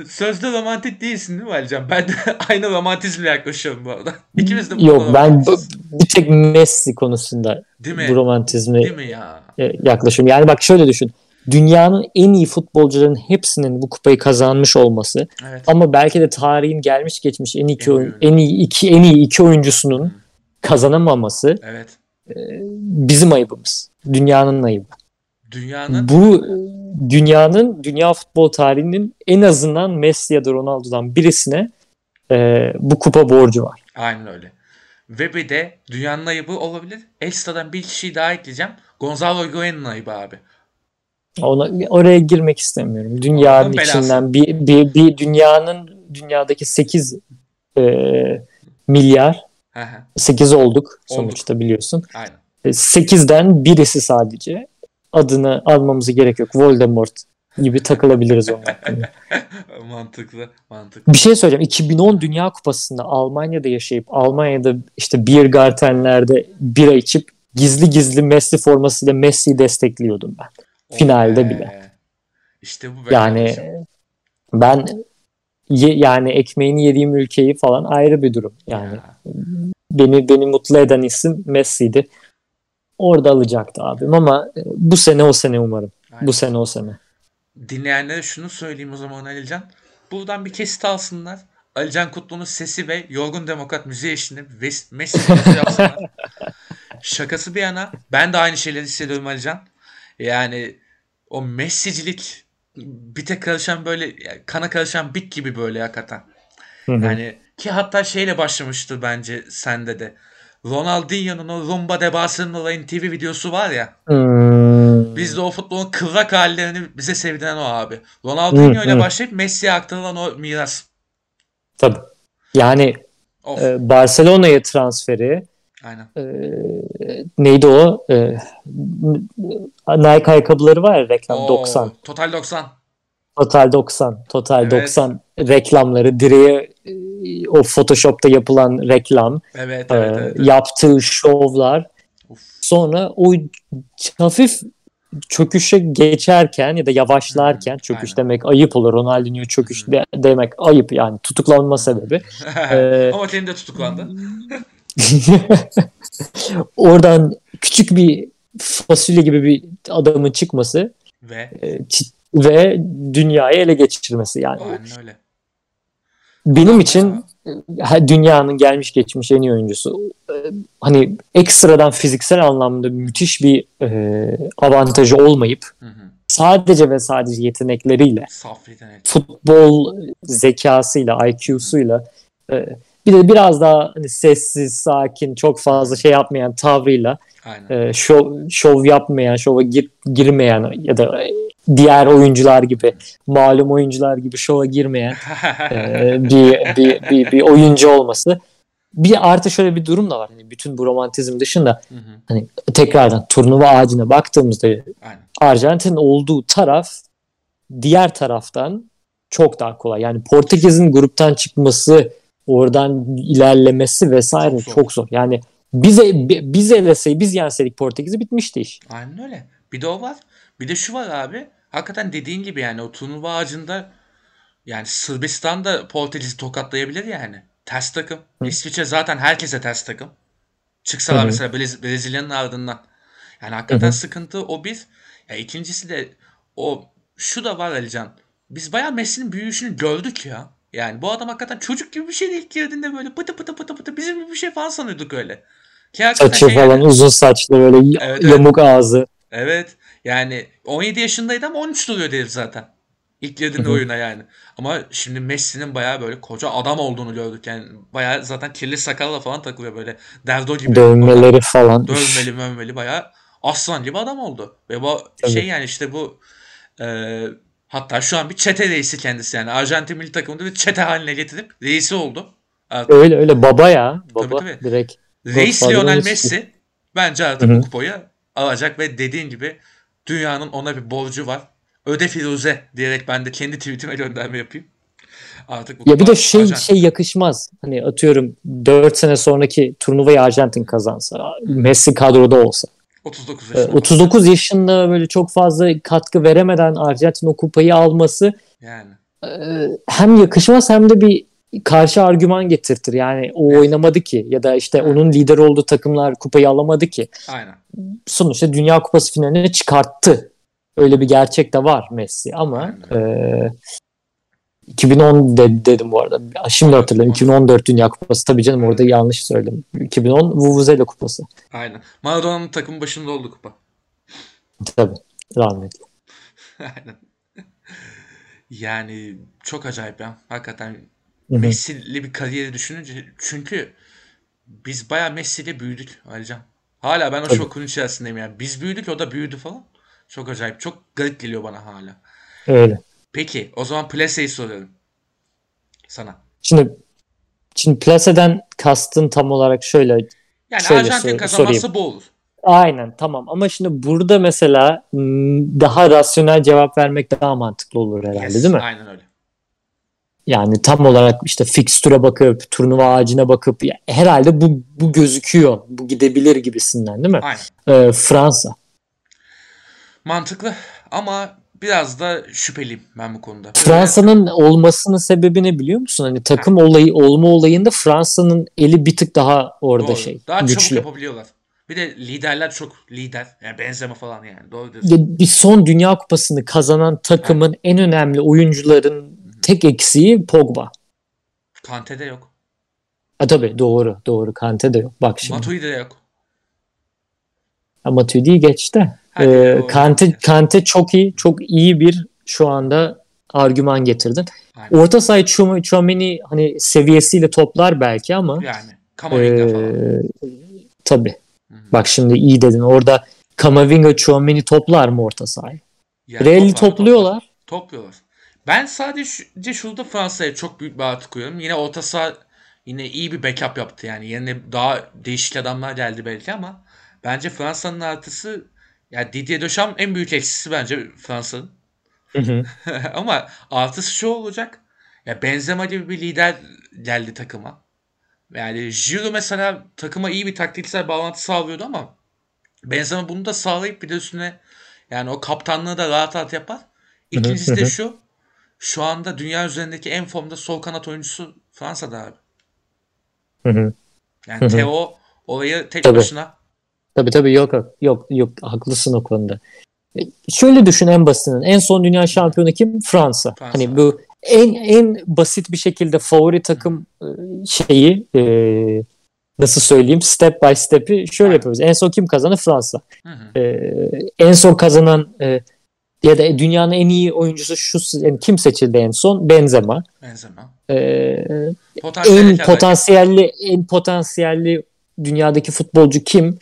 sözde romantik değilsin değil mi Alican? Ben de aynı romantizmle yaklaşıyorum bu arada. İkimiz de bu Yok ben bir tek Messi konusunda Değil mi? bu romantizmi Değil mi ya? yaklaşıyorum. Yani bak şöyle düşün. Dünyanın en iyi futbolcuların hepsinin bu kupayı kazanmış olması Evet. ama belki de tarihin gelmiş geçmiş en iyi iki En oyun, en iyi iki en iyi iki oyuncusunun kazanamaması Evet. bizim ayıbımız. Dünyanın ayıbı. Dünyanın Bu e, dünyanın dünya futbol tarihinin en azından Messi ya da Ronaldo'dan birisine e, bu kupa borcu var. aynen öyle. Ve bir de dünyanın ayıbı olabilir. Ekstradan bir kişiyi daha ekleyeceğim. Gonzalo Higuain'in ayıbı abi. Ona oraya girmek istemiyorum. Dünyanın belası. içinden bir, bir, bir dünyanın dünyadaki 8 e, milyar hı, 8 olduk Olduk. sonuçta biliyorsun. aynen. E, 8'den birisi sadece adını almamıza gerek yok. Voldemort gibi takılabiliriz onun hakkında. mantıklı. Mantıklı. Bir şey söyleyeceğim. 2010 Dünya Kupası'nda Almanya'da yaşayıp Almanya'da işte beer gartenlerde bira içip gizli gizli Messi formasıyla Messi'yi destekliyordum ben. Finalde Oh be. bile. İşte bu Yani kardeşim. ben ye- yani ekmeğini yediğim ülkeyi falan ayrı bir durum. Yani Ya. beni beni mutlu eden isim Messi'ydi. Orada alacaktı abim ama e, bu sene o sene umarım. Aynen. Bu sene o sene. Dinleyenlere şunu söyleyeyim o zaman Alican. Buradan bir kesit alsınlar. Alican Kutlu'nun sesi ve Yorgun Demokrat müziği eşliğinde Messi yapsınlar. Şakası bir yana ben de aynı şeyleri hissediyorum Alican. Yani o Messi'cilik bir tek karışan böyle kana karışan bit gibi böyle hakikaten. Hı hı. Yani ki hatta şeyle başlamıştır bence sende de. Ronaldinho'nun o Rumba de Barcelona'nın TV videosu var ya. Hmm. Biz de o futbolun kıvrak hallerini bize sevdiren o abi. Ronaldinho Hı, ile başlayıp Messi'ye aktarılan o miras. Tabii. Yani Of. e, Barcelona'ya transferi Aynen. e, neydi o? E, Nike ayakkabıları var ya reklam Oo, 90. Total 90. Total 90. Total Evet. 90 reklamları direğe e, o Photoshop'ta yapılan reklam, Evet e, evet evet. evet. yaptığı şovlar Of. sonra o hafif çöküşe geçerken ya da yavaşlarken çöküş aynen. demek ayıp olur. Ronaldinho çöküş de- demek ayıp yani tutuklanma sebebi. Ee, Ama senin de tutuklandı. Oradan küçük bir fasulye gibi bir adamın çıkması Ve e, ve dünyayı ele geçirmesi yani. aynen öyle. Benim için ha, dünyanın gelmiş geçmiş en iyi oyuncusu. E, Hani ekstradan fiziksel anlamda müthiş bir e, avantajı olmayıp Hı hı. sadece ve sadece yetenekleriyle, Saf yetenek. futbol zekasıyla, IQ'suyla e, bir de biraz daha hani sessiz, sakin, çok fazla şey yapmayan tavrıyla Aynen. e, şov, şov yapmayan, şova gir, girmeyen ya da diğer oyuncular gibi, malum oyuncular gibi şova girmeyen e, bir, bir, bir, bir oyuncu olması. Bir artı şöyle bir durum da var. Hani bütün bu romantizm dışında Hı hı. hani tekrardan turnuva ağacına baktığımızda Aynen. Arjantin'in olduğu taraf diğer taraftan çok daha kolay. Yani Portekiz'in gruptan çıkması, oradan ilerlemesi vesaire Çok çok zor. zor. Yani bize bi- biz eleseydik, biz yenseydik Portekiz'i bitmişti iş. Aynen öyle. Bir de o var. Bir de şu var abi. Hakikaten dediğin gibi yani o turnuva ağacında yani Sırbistan da Portekiz'i tokatlayabilir yani. Ters takım. İsviçre zaten herkese ters takım. Çıksalar Hı hı. mesela Brez- Brezilya'nın ardından. Yani hakikaten Hı hı. sıkıntı o bir. Ya ikincisi de o şu da var Alican. Biz bayağı Messi'nin büyüyüşünü gördük ya. Yani bu adam hakikaten çocuk gibi bir şeydi ilk girdiğinde böyle pıtı pıtı pıtı pıtı bizim gibi bir şey falan sanıyorduk öyle. Ki Saçı şey yani- falan uzun saçlı böyle Evet, yamuk ağzı. Evet. Yani 17 yaşındaydı ama 13 duruyor herif zaten. İlk girdiğinde oyuna yani. Ama şimdi Messi'nin bayağı böyle koca adam olduğunu gördük. Yani bayağı zaten kirli sakalla falan takılıyor böyle. Derdo gibi. Dövmeleri falan. Dövmeli mövmeli bayağı aslan gibi adam oldu. Ve bu Tabii. şey yani işte bu e, hatta şu an bir çete reisi kendisi yani. Arjantin milli takımında bir çete haline getirip reisi oldu. Artık Öyle öyle baba ya. Baba Tabii, tabii. direkt. Reis Godfather Lionel. Messi bence artık Hı hı. bu kupayı alacak ve dediğin gibi dünyanın ona bir borcu var. Öde Firuze diyerek ben de kendi tweetime gönderme yapayım. Artık bu Ya bir de şey Arjantin. şey yakışmaz. Hani atıyorum 4 sene sonraki turnuvayı Arjantin kazansa, Messi kadroda olsa. 39 Ee, yaşında. 39 yaşında böyle çok fazla katkı veremeden Arjantin o kupayı alması Yani. e, hem yakışmaz hem de bir karşı argüman getirtir. Yani o Evet. oynamadı ki ya da işte Evet. onun lider olduğu takımlar kupayı alamadı ki. Aynen. Sonuçta Dünya Kupası finaline çıkarttı. Öyle bir gerçek de var Messi ama e, 2010 de- dedim bu arada. Şimdi hatırladım. 2014 Dünya Kupası. Tabii canım orada yanlış söyledim. 2010 Vuvuzela Kupası. Aynen. Maradona'nın takım başında oldu kupa. Tabii. Rahmetli. Aynen. Yani çok acayip ya. Hakikaten. Messi'li bir kariyeri düşününce çünkü biz bayağı Messi'yle büyüdük Alican. Hala ben o Tabii. şokun içerisindeyim yani. Biz büyüdük o da büyüdü falan. Çok acayip. Çok garip geliyor bana hala. Öyle. Peki o zaman Plase'yi soruyorum. Sana. Şimdi şimdi plaseden kastın tam olarak şöyle Yani Şöyle Arjantin sor- kazanmazsa bu olur. aynen tamam ama şimdi burada mesela daha rasyonel cevap vermek daha mantıklı olur herhalde Yes, değil mi? Aynen öyle. Yani tam olarak işte fikstüre bakıp turnuva ağacına bakıp ya, herhalde bu bu gözüküyor. Bu gidebilir gibisinden değil mi? Aynen. Ee, Fransa. Mantıklı ama biraz da şüpheliyim ben bu konuda. Fransa'nın olmasının sebebi ne biliyor musun? Hani takım olayı olma olayında Fransa'nın eli bir tık daha orada Doğru. şey Daha çabuk güçlü. yapabiliyorlar. Bir de liderler çok lider. Yani benzeme falan yani. Doğru diyorsun. Ya bir son Dünya Kupası'nı kazanan takımın en önemli oyuncuların tek eksiği Pogba. Kante'de yok. Ha tabii doğru doğru Kante de yok. Bak şimdi. Matuidi de yok. Ha, Matuidi'yi geçti. Ee, Kante, Kante çok iyi çok iyi bir şu anda argüman getirdin. Aynen. Orta saha Chouam- Chouameni hani seviyesiyle toplar belki ama Yani. Kamavinga falan. tabii. Hı hı. Bak şimdi iyi dedin. Orada Kamavinga, Chouameni toplar mı orta sahayı? Yani toplar, topluyorlar. toplar. Topluyorlar. Ben sadece şurada Fransa'ya çok büyük bir artı koyuyorum. Yine orta saha yine iyi bir backup yaptı yani. Yerine daha değişik adamlar geldi belki ama bence Fransa'nın artısı ya Didier Deschamps en büyük eksisi bence Fransa'nın. Ama artısı şu olacak. Ya Benzema gibi bir lider geldi takıma. Yani Giroud mesela takıma iyi bir taktiksel bağlantı sağlıyordu ama Benzema bunu da sağlayıp bir de üstüne yani o kaptanlığı da rahat rahat yapar. İkincisi de şu. Şu anda dünya üzerindeki en formda sol kanat oyuncusu Fransa'da abi. Yani. Theo orayı tek Tabii. başına Tabii tabii yok yok yok haklısın o konuda. E, Şöyle düşün en basitinden. En son dünya şampiyonu kim? Fransa. Fransa. Hani bu en en basit bir şekilde favori takım e, şeyi e, nasıl söyleyeyim step by step'i şöyle Aynen. yapıyoruz. En son kim kazandı? Fransa. Hı hı. E, en son kazanan e, ya da dünyanın en iyi oyuncusu şu yani kim seçildi en son? Benzema. Benzema. E, Potansiyel en potansiyelli en potansiyelli dünyadaki futbolcu kim?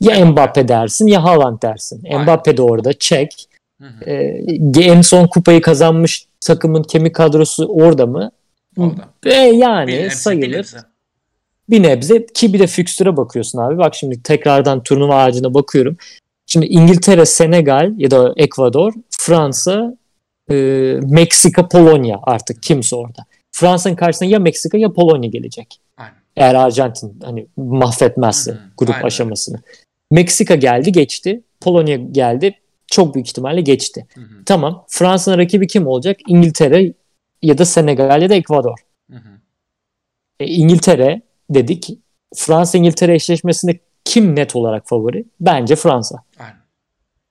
Ya Mbappe. Dersin ya Haaland dersin. Aynen. Mbappe de orada çek. Hı hı. Ee, en son kupayı kazanmış takımın kemik kadrosu orada mı? Orada. E, yani Bir nebze, bir sayılır. nebze. Bir nebze ki bir de fikstüre bakıyorsun abi. Bak şimdi tekrardan turnuva ağacına bakıyorum. Şimdi İngiltere, Senegal ya da Ekvador, Fransa, e, Meksika, Polonya artık kimse orada. Fransa'nın karşısına ya Meksika ya Polonya gelecek. Aynen. Eğer Arjantin hani mahvetmezse Hı hı, grup aynen. aşamasını. Meksika geldi geçti. Polonya geldi. Çok büyük ihtimalle geçti. Hı hı. Tamam. Fransa'nın rakibi kim olacak? İngiltere ya da Senegal ya da Ekvador. Hı hı. E, İngiltere dedik. Fransa-İngiltere eşleşmesinde kim net olarak favori? Bence Fransa. Aynen.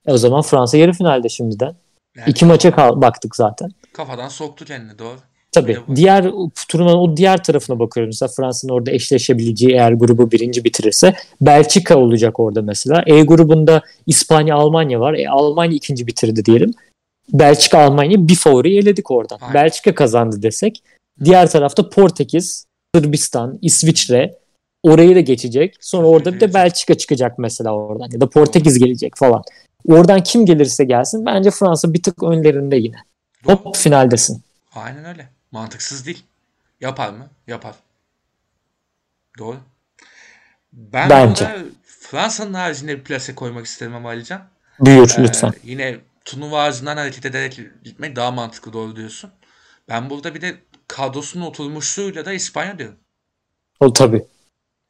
E, o zaman Fransa yarı finalde şimdiden. Yani İki maça kal- baktık zaten. kafadan soktu kendini doğru. Tabii. Diğer turnuvanın o diğer tarafına bakıyoruz. Mesela Fransa'nın orada eşleşebileceği eğer grubu birinci bitirirse Belçika olacak orada mesela. E grubunda İspanya, Almanya var. E, Almanya ikinci bitirdi diyelim. Belçika, Almanya bir favori eledik oradan. Aynen. Belçika kazandı desek. Diğer tarafta Portekiz, Sırbistan, İsviçre orayı da geçecek. Sonra orada bir de. Belçika çıkacak mesela oradan ya da Portekiz gelecek falan. Oradan kim gelirse gelsin bence Fransa bir tık önlerinde yine. Hop finaldesin. Aynen öyle. Mantıksız değil. Yapar mı? Yapar. Doğru. Ben Bence. Fransa'nın haricinde bir plase koymak isterim ama Alican. Buyur Ee, lütfen. yine turnuva ağacından hareket ederek gitmek daha mantıklı doğru diyorsun. Ben burada bir de kadrosunun oturmuşluğuyla da İspanya diyorum. O tabii.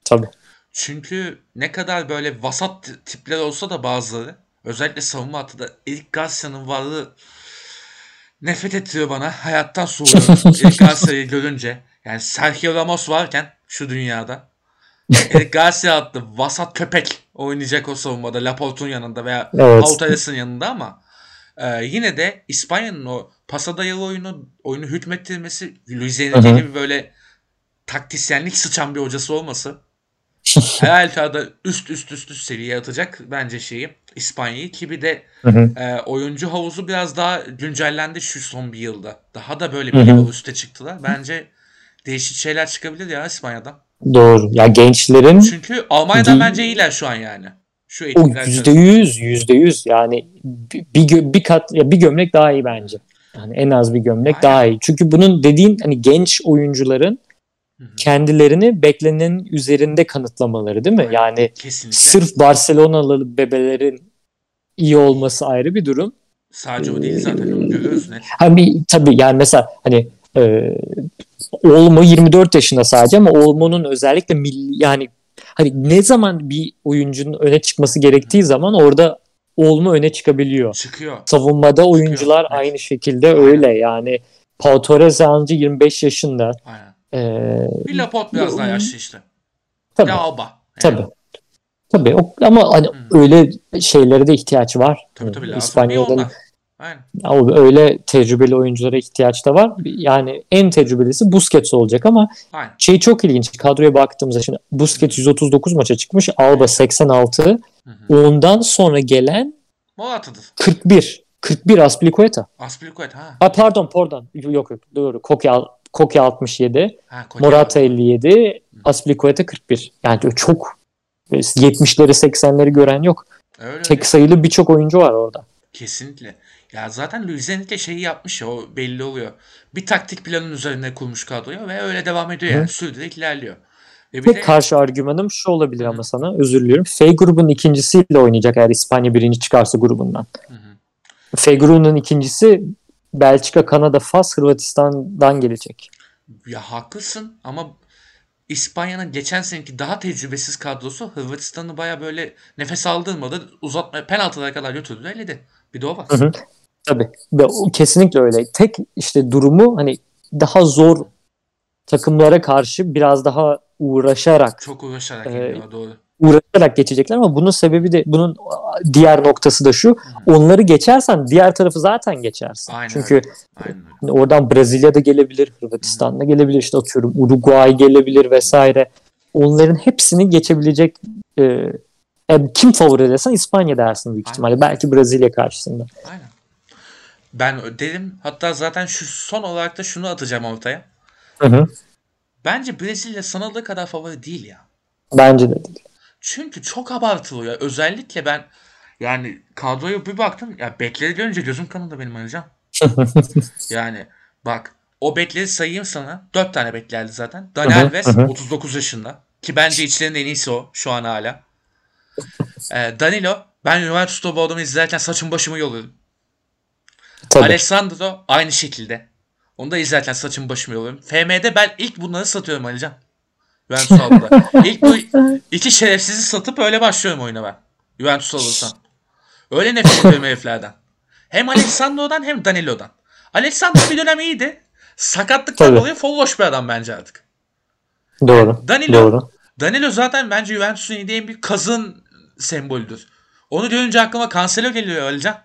Tabii. Çünkü ne kadar böyle vasat tipler olsa da bazıları özellikle savunma hattında Eric Garcia'nın varlığı nefret ettiriyor bana. Hayattan soğuyorum Eric Garcia'yı görünce. Yani Sergio Ramos varken şu dünyada Eric Garcia adlı vasat köpek oynayacak o savunmada Laporte'un yanında veya Evet. Altares'in yanında ama e, yine de İspanya'nın o pasa dayalı oyunu oyunu hütmettirmesi Luis Enrique gibi böyle taktisyenlik sıçan bir hocası olması her halükarda üst üst üst üst seviye atacak bence şeyi İspanya'yı ki bir de Hı hı. e, oyuncu havuzu biraz daha güncellendi şu son bir yılda. Daha da böyle bir level üste çıktılar. Bence değişik şeyler çıkabilir ya İspanya'dan. Doğru. Ya gençlerin Çünkü Almanya'dan Değil. bence iyiler şu an yani. Şu o yüzde yüz, yüzde yüz yani bir, bir, kat ya bir gömlek daha iyi bence. Yani en az bir gömlek Aynen. daha iyi. Çünkü bunun dediğin hani genç oyuncuların kendilerini beklenenin üzerinde kanıtlamaları değil mi? Aynen. Yani Kesinlikle. sırf Barcelonalı bebelerin iyi olması ayrı bir durum. Sadece o değil zaten onu görüyoruz net. Hani tabii yani mesela hani e, Olmo 24 yaşında sadece ama Olmo'nun özellikle milli yani hani ne zaman bir oyuncunun öne çıkması gerektiği zaman orada Olmo öne çıkabiliyor. Çıkıyor. Savunmada oyuncular evet. aynı şekilde öyle yani Pau Torres ancak 25 yaşında. Aynen. E, Bir Laporte biraz daha yaşlı işte. tabii, Ya Alba. Yani. tabii. Tabii o, ama hani Hı. öyle şeylere de ihtiyaç var. Tabii tabii lazım. Bir İspanya'da ondan. Aynen. Öyle tecrübeli oyunculara ihtiyaç da var. Yani en tecrübelisi Busquets olacak ama Aynen. şey çok ilginç. Kadroya baktığımızda şimdi Busquets 139 maça çıkmış. Alba 86. Hı hı. Ondan sonra gelen Morata'dır. 41. 41 Aspilicueta. Aspilicueta ha. Ha pardon pardon. Yok yok doğru. Koke, Koke 67. ha Konya Morata var. 57. Aspilicueta 41. Yani çok 70'leri 80'leri gören yok. Öyle öyle. Tek sayılı birçok oyuncu var orada. Kesinlikle. Ya zaten Luis Enrique şeyi yapmış ya o belli oluyor. Bir taktik planın üzerine kurmuş kadroyu ve öyle devam ediyor yani. Sürdürerek ilerliyor. Ve bir Tek de karşı argümanım şu olabilir Hı. ama sana özür diliyorum. F grubun ikincisiyle oynayacak eğer İspanya birinci çıkarsa grubundan. Hı hı. F grubunun ikincisi Belçika, Kanada, Fas, Hırvatistan'dan gelecek. ya haklısın ama İspanya'nın geçen seneki daha tecrübesiz kadrosu Hırvatistan'ı baya böyle nefes aldırmadı. Uzatma penaltılara kadar götürdü eledi. Bir de o var. Hı hı. Tabii. Ve o kesinlikle öyle. Tek işte durumu hani daha zor takımlara karşı biraz daha uğraşarak Çok uğraşarak Ee, geliyor doğru. Uğraşarak geçecekler ama bunun sebebi de bunun diğer noktası da şu. Onları geçersen diğer tarafı zaten geçersin. Aynen Çünkü öyle. Aynen. Hani oradan Brezilya da gelebilir, Hırvatistan da gelebilir, işte atıyorum Uruguay gelebilir vesaire. Onların hepsini geçebilecek e, e, kim favori desen İspanya dersin büyük Aynen. ihtimalle. Belki Brezilya karşısında. Aynen. Ben dedim hatta zaten şu son olarak da şunu atacağım ortaya. Hı hı. Bence Brezilya sanıldığı kadar favori değil ya. Bence de değil. Çünkü çok abartılıyor. Özellikle ben yani kadroya bir baktım. Ya bekleri görünce gözüm kanadı benim hocam. yani bak o bekleri sayayım sana. Dört tane bek geldi zaten. Dani Hı hı, Alves hı hı. 39 yaşında. Ki bence içlerinin en iyisi o şu an hala. Ee, Danilo ben Juventus'ta bu adamı izlerken saçım başımı yoluyordum. Tabii. Alessandro aynı şekilde. Onu da izlerken saçımı başımı yoluyorum. FM'de ben ilk bunları satıyorum Alican. Juventus aldı. ilk bu iki şerefsizi satıp öyle başlıyorum oyuna ben. Juventus alırsam. Öyle nefret ediyorum heriflerden. Hem Alessandro'dan hem Danilo'dan. Alessandro bir dönem iyiydi. Sakatlıktan Tabii. dolayı folloş bir adam bence artık. Doğru. Danilo- Doğru. Danilo zaten bence Juventus'un yediği en büyük kazın sembolüdür. Onu görünce aklıma Cancelo geliyor Alican.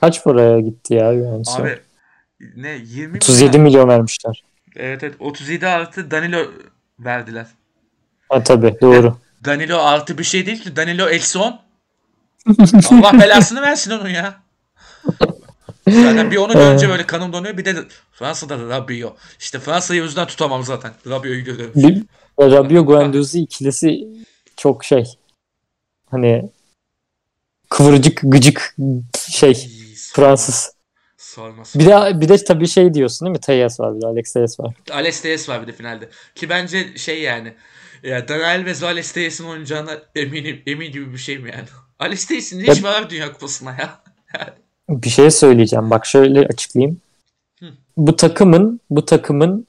Kaç paraya gitti ya Juventus'a? Abi ne 20 37 milyon. milyon vermişler. Evet evet 37 artı Danilo verdiler. Ha tabii doğru. Danilo artı bir şey değil ki. Danilo eksi 10. Allah belasını versin onun ya. Zaten bir onu görünce böyle kanım donuyor. Bir de Fransa'da Rabiot. İşte Fransa'yı yüzden tutamam zaten. Rabiot'u görüyorum. Bir, Rabio Guendouzi ikilisi çok şey hani kıvırcık gıcık şey Fransız. Sorması. Bir de bir de tabii şey diyorsun değil mi? Teyas var bir de Alex Teyas var. Alex Telles var bir de finalde. Ki bence şey yani. Ya Dani Alves ve Alex Telles'in oynayacağına eminim. Emin gibi bir şey mi yani? Alex Telles'in ne işi var Dünya Kupası'na ya? Bir şey söyleyeceğim. Bak şöyle açıklayayım. Hı. bu takımın bu takımın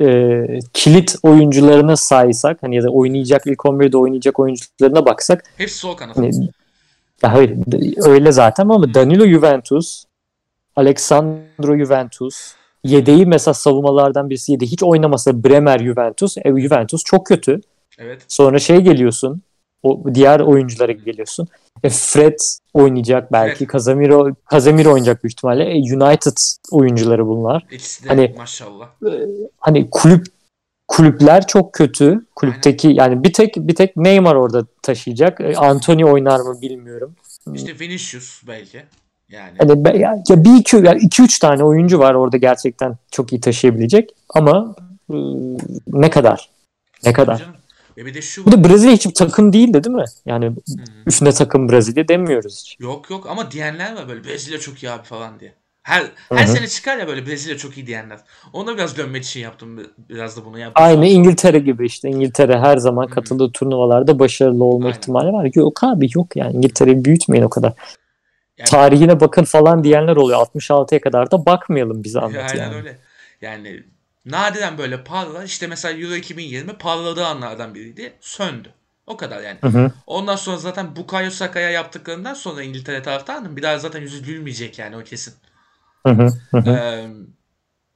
e, kilit oyuncularına saysak hani ya da oynayacak ilk 11'de oynayacak oyuncularına baksak Hepsi sol kanat. hani ya hayır öyle zaten ama Danilo Juventus, Alexandro Juventus, yedeği mesela savunmalardan birisi yedeği hiç oynamasa Bremer Juventus. E, Juventus çok kötü. Evet. Sonra şey geliyorsun. O diğer oyunculara geliyorsun. E, Fred oynayacak belki. Fred. Casemiro Casemiro oynayacak büyük ihtimalle. E, United oyuncuları bunlar. İkisi de Hani- maşallah. Hani kulüp kulüpler çok kötü. Kulüpteki yani bir tek bir tek Neymar orada taşıyacak. E, Anthony oynar mı bilmiyorum. İşte Vinicius belki. Yani. Hani ya, ya bir iki yani iki üç tane oyuncu var orada gerçekten çok iyi taşıyabilecek ama e, ne kadar? Ne kadar? Canım. Ve bir de şu Bir de Brezilya hiç takım değildi değil mi? Yani Hı. üstüne takım Brezilya demiyoruz hiç. Yok yok ama diyenler var böyle Brezilya çok iyi abi falan diye. Her her sene çıkar ya böyle Brezilya çok iyi diyenler. Ona biraz dönmek için yaptım. Biraz da bunu yaptım. Aynı İngiltere gibi işte. İngiltere her zaman katıldığı turnuvalarda başarılı olma Aynen. ihtimali var. Yok abi yok yani İngiltere'yi büyütmeyin o kadar. Yani- Tarihine bakın falan diyenler oluyor. 66'ya kadar da bakmayalım bize anlat Aynen yani. öyle. Yani nadiren böyle parlar. İşte mesela Euro 2020 parladığı anlardan biriydi. Söndü. O kadar yani. Hı hı. Ondan sonra zaten Bukayo Saka'ya yaptıklarından sonra İngiltere taraftarının bir daha zaten yüzü gülmeyecek yani o kesin. Hı hı. Hı hı. Ee,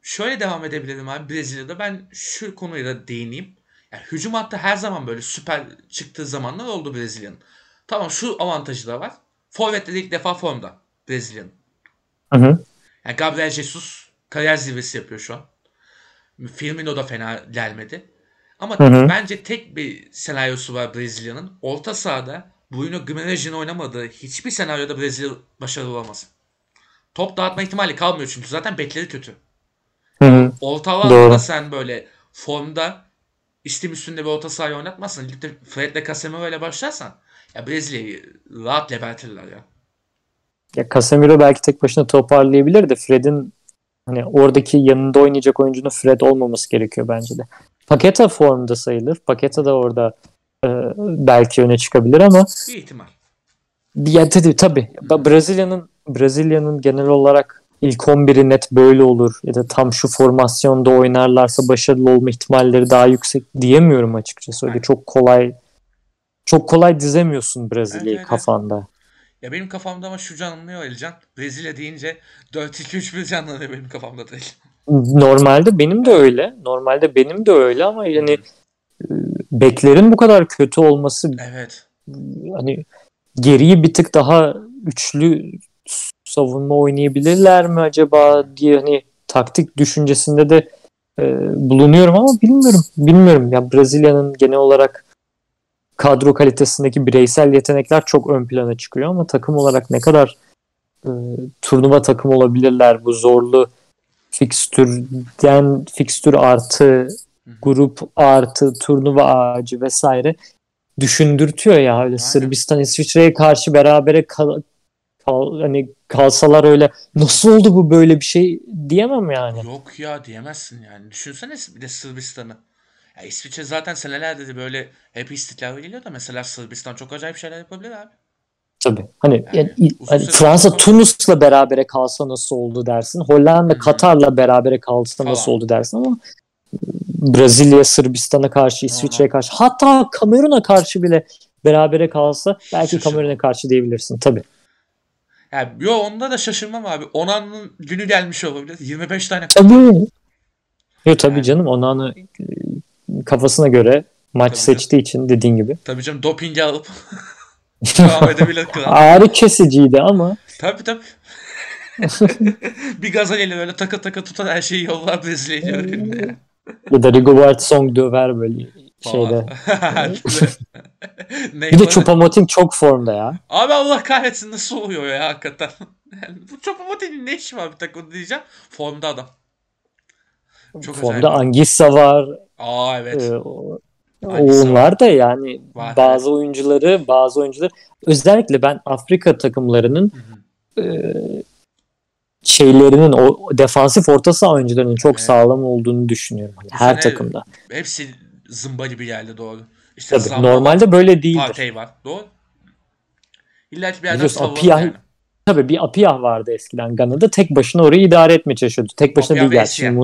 şöyle devam edebilirim abi Brezilya'da ben şu konuya da değineyim. Yani hücum hattı her zaman böyle süper çıktığı zamanlar oldu Brezilya'nın. Tamam şu avantajı da var. Forvet'te de ilk defa formda Brezilya'nın. Hı hı. Yani Gabriel Jesus kariyer zirvesi yapıyor şu an. Firmino da fena gelmedi. Ama Hı hı. bence tek bir senaryosu var Brezilya'nın. Orta sahada Bruno Guimaraes'in oynamadığı hiçbir senaryoda Brezilya başarılı olamaz. Top dağıtma ihtimali kalmıyor çünkü zaten bekleri kötü. Hı hı. Orta Doğru. alanda sen böyle formda istim üstünde bir orta sahayı oynatmazsan ligde Fred'le Casemiro ile başlarsan ya Brezilya'yı rahat gebertirler ya. Ya Casemiro belki tek başına toparlayabilir de Fred'in hani oradaki yanında oynayacak oyuncunun Fred olmaması gerekiyor bence de. Paketa formda sayılır. Paketa da orada e, belki öne çıkabilir ama Bir ihtimal. ya tabii tabii Ba- Brezilya'nın Brezilya'nın genel olarak ilk 11'i net böyle olur ya da tam şu formasyonda oynarlarsa başarılı olma ihtimalleri daha yüksek diyemiyorum açıkçası. Öyle Aynen. çok kolay çok kolay dizemiyorsun Brezilya'yı Evet, evet, evet. kafanda. Ya benim kafamda ama şu canlanıyor Elcan. Brezilya deyince 4-2-3-1 canlanıyor benim kafamda değil. Normalde benim de öyle. Normalde benim de öyle ama yani e, beklerin bu kadar kötü olması Evet. hani geriyi bir tık daha üçlü savunma oynayabilirler mi acaba diye hani taktik düşüncesinde de e, bulunuyorum ama bilmiyorum. Bilmiyorum. Ya Brezilya'nın genel olarak kadro kalitesindeki bireysel yetenekler çok ön plana çıkıyor ama takım olarak ne kadar e, turnuva takım olabilirler bu zorlu fikstürden fikstür artı grup artı turnuva ağacı vesaire düşündürtüyor ya öyle Sırbistan İsviçre'ye karşı berabere kal, kal- hani kalsalar öyle nasıl oldu bu böyle bir şey diyemem yani. Yok ya diyemezsin yani. Düşünsene bir de Sırbistan'ı. Ya İsviçre zaten senelerdir de böyle hep istiklal geliyor da mesela Sırbistan çok acayip şeyler yapabilir abi. Tabii. Hani, Yani hani Fransa sonra- Tunus'la berabere kalsa nasıl oldu dersin. Hollanda. Katar'la berabere kalsa nasıl Falan. oldu dersin ama Brezilya, Sırbistan'a karşı, İsviçre'ye karşı hatta Kamerun'a karşı bile berabere kalsa belki. Kamerun'a karşı diyebilirsin tabii. Yani yo onda da şaşırmam abi. Onan'ın günü gelmiş olabilir. 25 tane Tabii. Yo tabii Yani. canım Onana e, kafasına göre maç Tabii seçtiği için dediğin gibi. tabii canım dopingi alıp devam edebilir. Ağrı kesiciydi ama Tabii tabii. bir gaza gelir öyle taka taka tutar her şeyi yollar Brezilya'yı önüne. ya da Rigobert Song döver böyle şeyde. Bir de Choupo-Moting çok formda ya. Abi Allah kahretsin nasıl oluyor ya hakikaten. Yani bu Choupo-Moting'in ne işi var bir takımda diyeceğim. Formda adam. Çok formda acayip. Angissa var. Aa evet. e, o- onlar da yani Var, bazı oyuncuları bazı oyuncular özellikle ben Afrika takımlarının Hı hı. e, şeylerinin o defansif orta saha oyuncularının çok Evet. sağlam olduğunu düşünüyorum. Hani her takımda. Hepsi zımba gibi geldi doğru. İşte Tabii, var, normalde böyle değildir. Partey var. Doğru. İlla bir yerden Piyah- yani. tabii bir Apiyah vardı eskiden Gana'da. Tek başına orayı idare etmeye çalışıyordu. Tek başına Apiyah değil gerçi. Essien.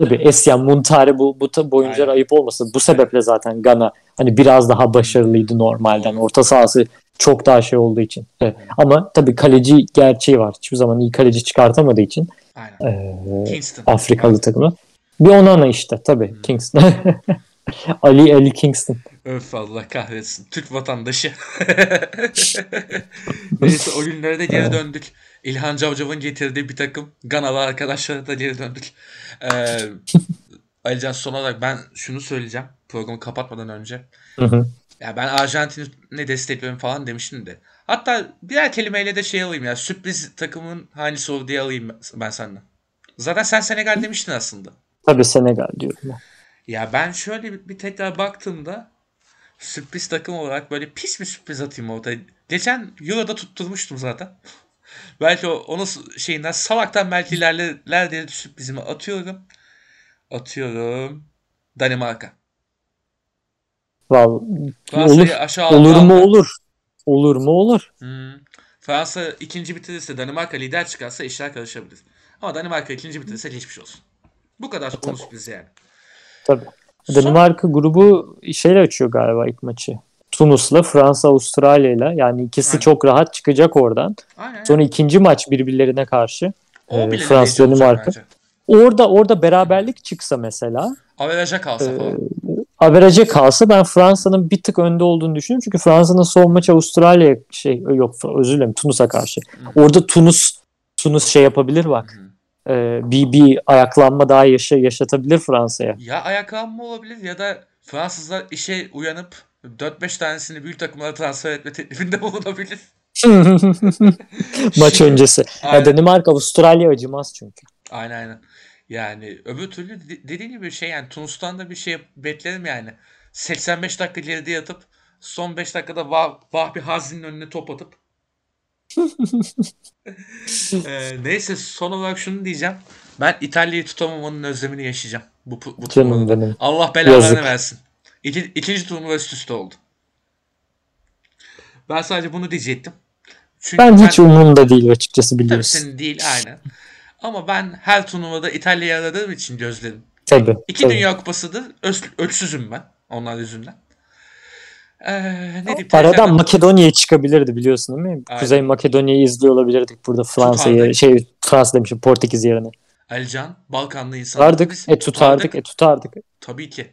Tabii Esyan, Muntari bu, bu Aynen. ayıp olmasın. Bu sebeple zaten Gana hani biraz daha başarılıydı normalden. Orta sahası çok daha şey olduğu için. Evet. Ama tabii kaleci gerçeği var. Hiçbir zaman iyi kaleci çıkartamadığı için Aynen. eee, Kingston. Afrikalı takımı. Bir Onana işte tabii Hmm. Kingston. Ali Ali Kingston. Öf Allah kahretsin. Türk vatandaşı. Neyse o günlere de geri döndük. İlhan Cavcav'ın getirdiği bir takım Ganalı arkadaşlara da geri döndük. Ee, Alican son olarak ben şunu söyleyeceğim. Programı kapatmadan önce. Hı hı. Ya ben Arjantin'i destekliyorum falan demiştim de. Hatta birer kelimeyle de şey alayım ya. Sürpriz takımın hangisi olur diye alayım ben senden. Zaten sen Senegal demiştin aslında. Tabii Senegal diyorum ben. Ya ben şöyle bir, bir tekrar baktığımda sürpriz takım olarak böyle pis bir sürpriz atayım ortaya. Geçen Euro'da tutturmuştum zaten. belki o, onun şeyinden salaktan belki ilerler diye sürprizimi atıyorum. Atıyorum. Danimarka. Vallahi, Fransa'yı olur. aşağı Olur aldı. mu olur. Olur mu olur. Hmm. Fransa ikinci bitirirse Danimarka lider çıkarsa işler karışabilir. Ama Danimarka ikinci bitirirse geçmiş olsun. Bu kadar onun sürpriz yani. Tabii. Son- Danimarka grubu şeyle açıyor galiba ilk maçı. Tunus'la Fransa Avustralya'yla yani ikisi Aynen. çok rahat çıkacak oradan. Aynen. Sonra ikinci maç birbirlerine karşı. o e, bile Fransa Danimarka. Orada orada beraberlik çıksa mesela Averaja kalsa Ee, falan. averaja kalsa ben Fransa'nın bir tık önde olduğunu düşünüyorum. Çünkü Fransa'nın son maçı Avustralya'ya şey yok özür dilerim Tunus'a karşı. Orada Tunus Tunus şey yapabilir bak. Ee, bir bir ayaklanma daha yaşa, yaşatabilir Fransa'ya. Ya ayaklanma olabilir ya da Fransızlar işe uyanıp 4-5 tanesini büyük takımlara transfer etme teklifinde bulunabilir. Maç öncesi. Ya. Danimarka Avustralya acımaz çünkü. Aynen aynen. Yani öbür türlü de- dediğin gibi şey yani Tunus'tan da bir şey beklerim yani. 85 dakika geride yatıp son 5 dakikada Vah, Vahbi Hazin'in önüne top atıp. Ee, neyse son olarak şunu diyeceğim. Ben İtalya'yı tutamamanın özlemini yaşayacağım. Bu, bu Canım benim. Allah belalarını Yazık. versin. İki, ikinci turnuva üst üste oldu. Ben sadece bunu diyecektim. Çünkü Ben hiç umurumda değil açıkçası Tabii biliyorsun. senin değil aynen. Ama ben her turnuvada İtalya'yı aradığım için gözlerim. Tabii. İki tabii. Dünya Kupası'dır. Öz, ölçüsüzüm ben. Onlar yüzünden. Ee, ne? Aradan Makedonya'ya çıkabilirdi biliyorsun değil mi? Aynen. Kuzey Makedonya'yı izliyor olabilirdik burada Fransa'yı şey Fransa demişim Portekiz yerine. Alican, Balkanlı insan. Tutardık, e tutardık, e tutardık. Tabii ki.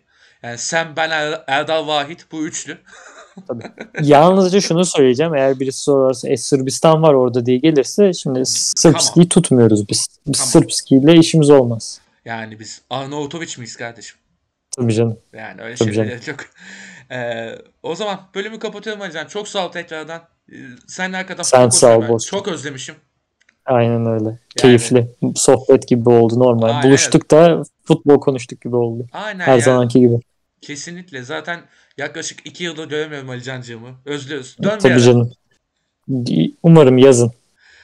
Yani sen, ben, Er- Erdal Vahit bu üçlü. Yalnızca şunu söyleyeceğim. Eğer birisi sorarsa e, Sırbistan var orada diye gelirse şimdi Sırpski'yi tutmuyoruz biz. Biz Tamam. Sırpski ile işimiz olmaz. Yani biz Arnavutoviç miyiz kardeşim? Tabii canım. Yani öyle Tabii şeyler yok. Ee, o zaman bölümü kapatıyorum Alican. Çok sağ ol tekrardan. Ee, sen hakikaten Sen sağ ol. Bozkurt. Çok özlemişim. Aynen öyle. Keyifli. Sohbet gibi oldu normal. Aynen. Buluştuk da futbol konuştuk gibi oldu. Aynen Her ya. zamanki gibi. Kesinlikle. Zaten yaklaşık iki yıldır göremiyorum Ali Cancığımı. Özlüyoruz. Dön bir Tabii ara. canım. Umarım yazın.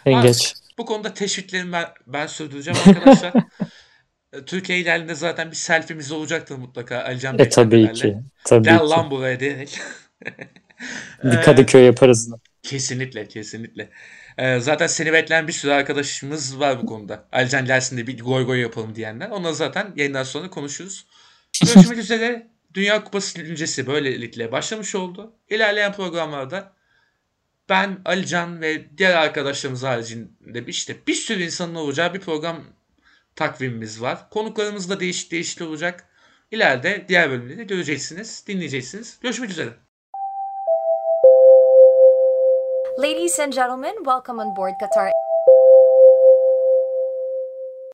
En Abi, geç. Bu konuda teşviklerimi ben, ben sürdüreceğim arkadaşlar. E, Türkiye ilerinde zaten bir selfie'miz olacaktır mutlaka Ali Can E tabii ki. Tabii Gel ki. lan buraya diyerek. Bir Kadıköy yaparız. Kesinlikle kesinlikle. Ee, zaten seni bekleyen bir sürü arkadaşımız var bu konuda. Alican gelsin de bir goy goy yapalım diyenler. Onları zaten yayından sonra konuşuruz. Görüşmek üzere. Dünya Kupası güncesi böylelikle başlamış oldu. İlerleyen programlarda ben, Alican ve diğer arkadaşlarımız haricinde işte bir sürü insanın olacağı bir program takvimimiz var. Konuklarımız da değişik değişik olacak. İleride diğer bölümleri göreceksiniz, dinleyeceksiniz. Görüşmek üzere. Ladies and gentlemen, welcome on board Qatar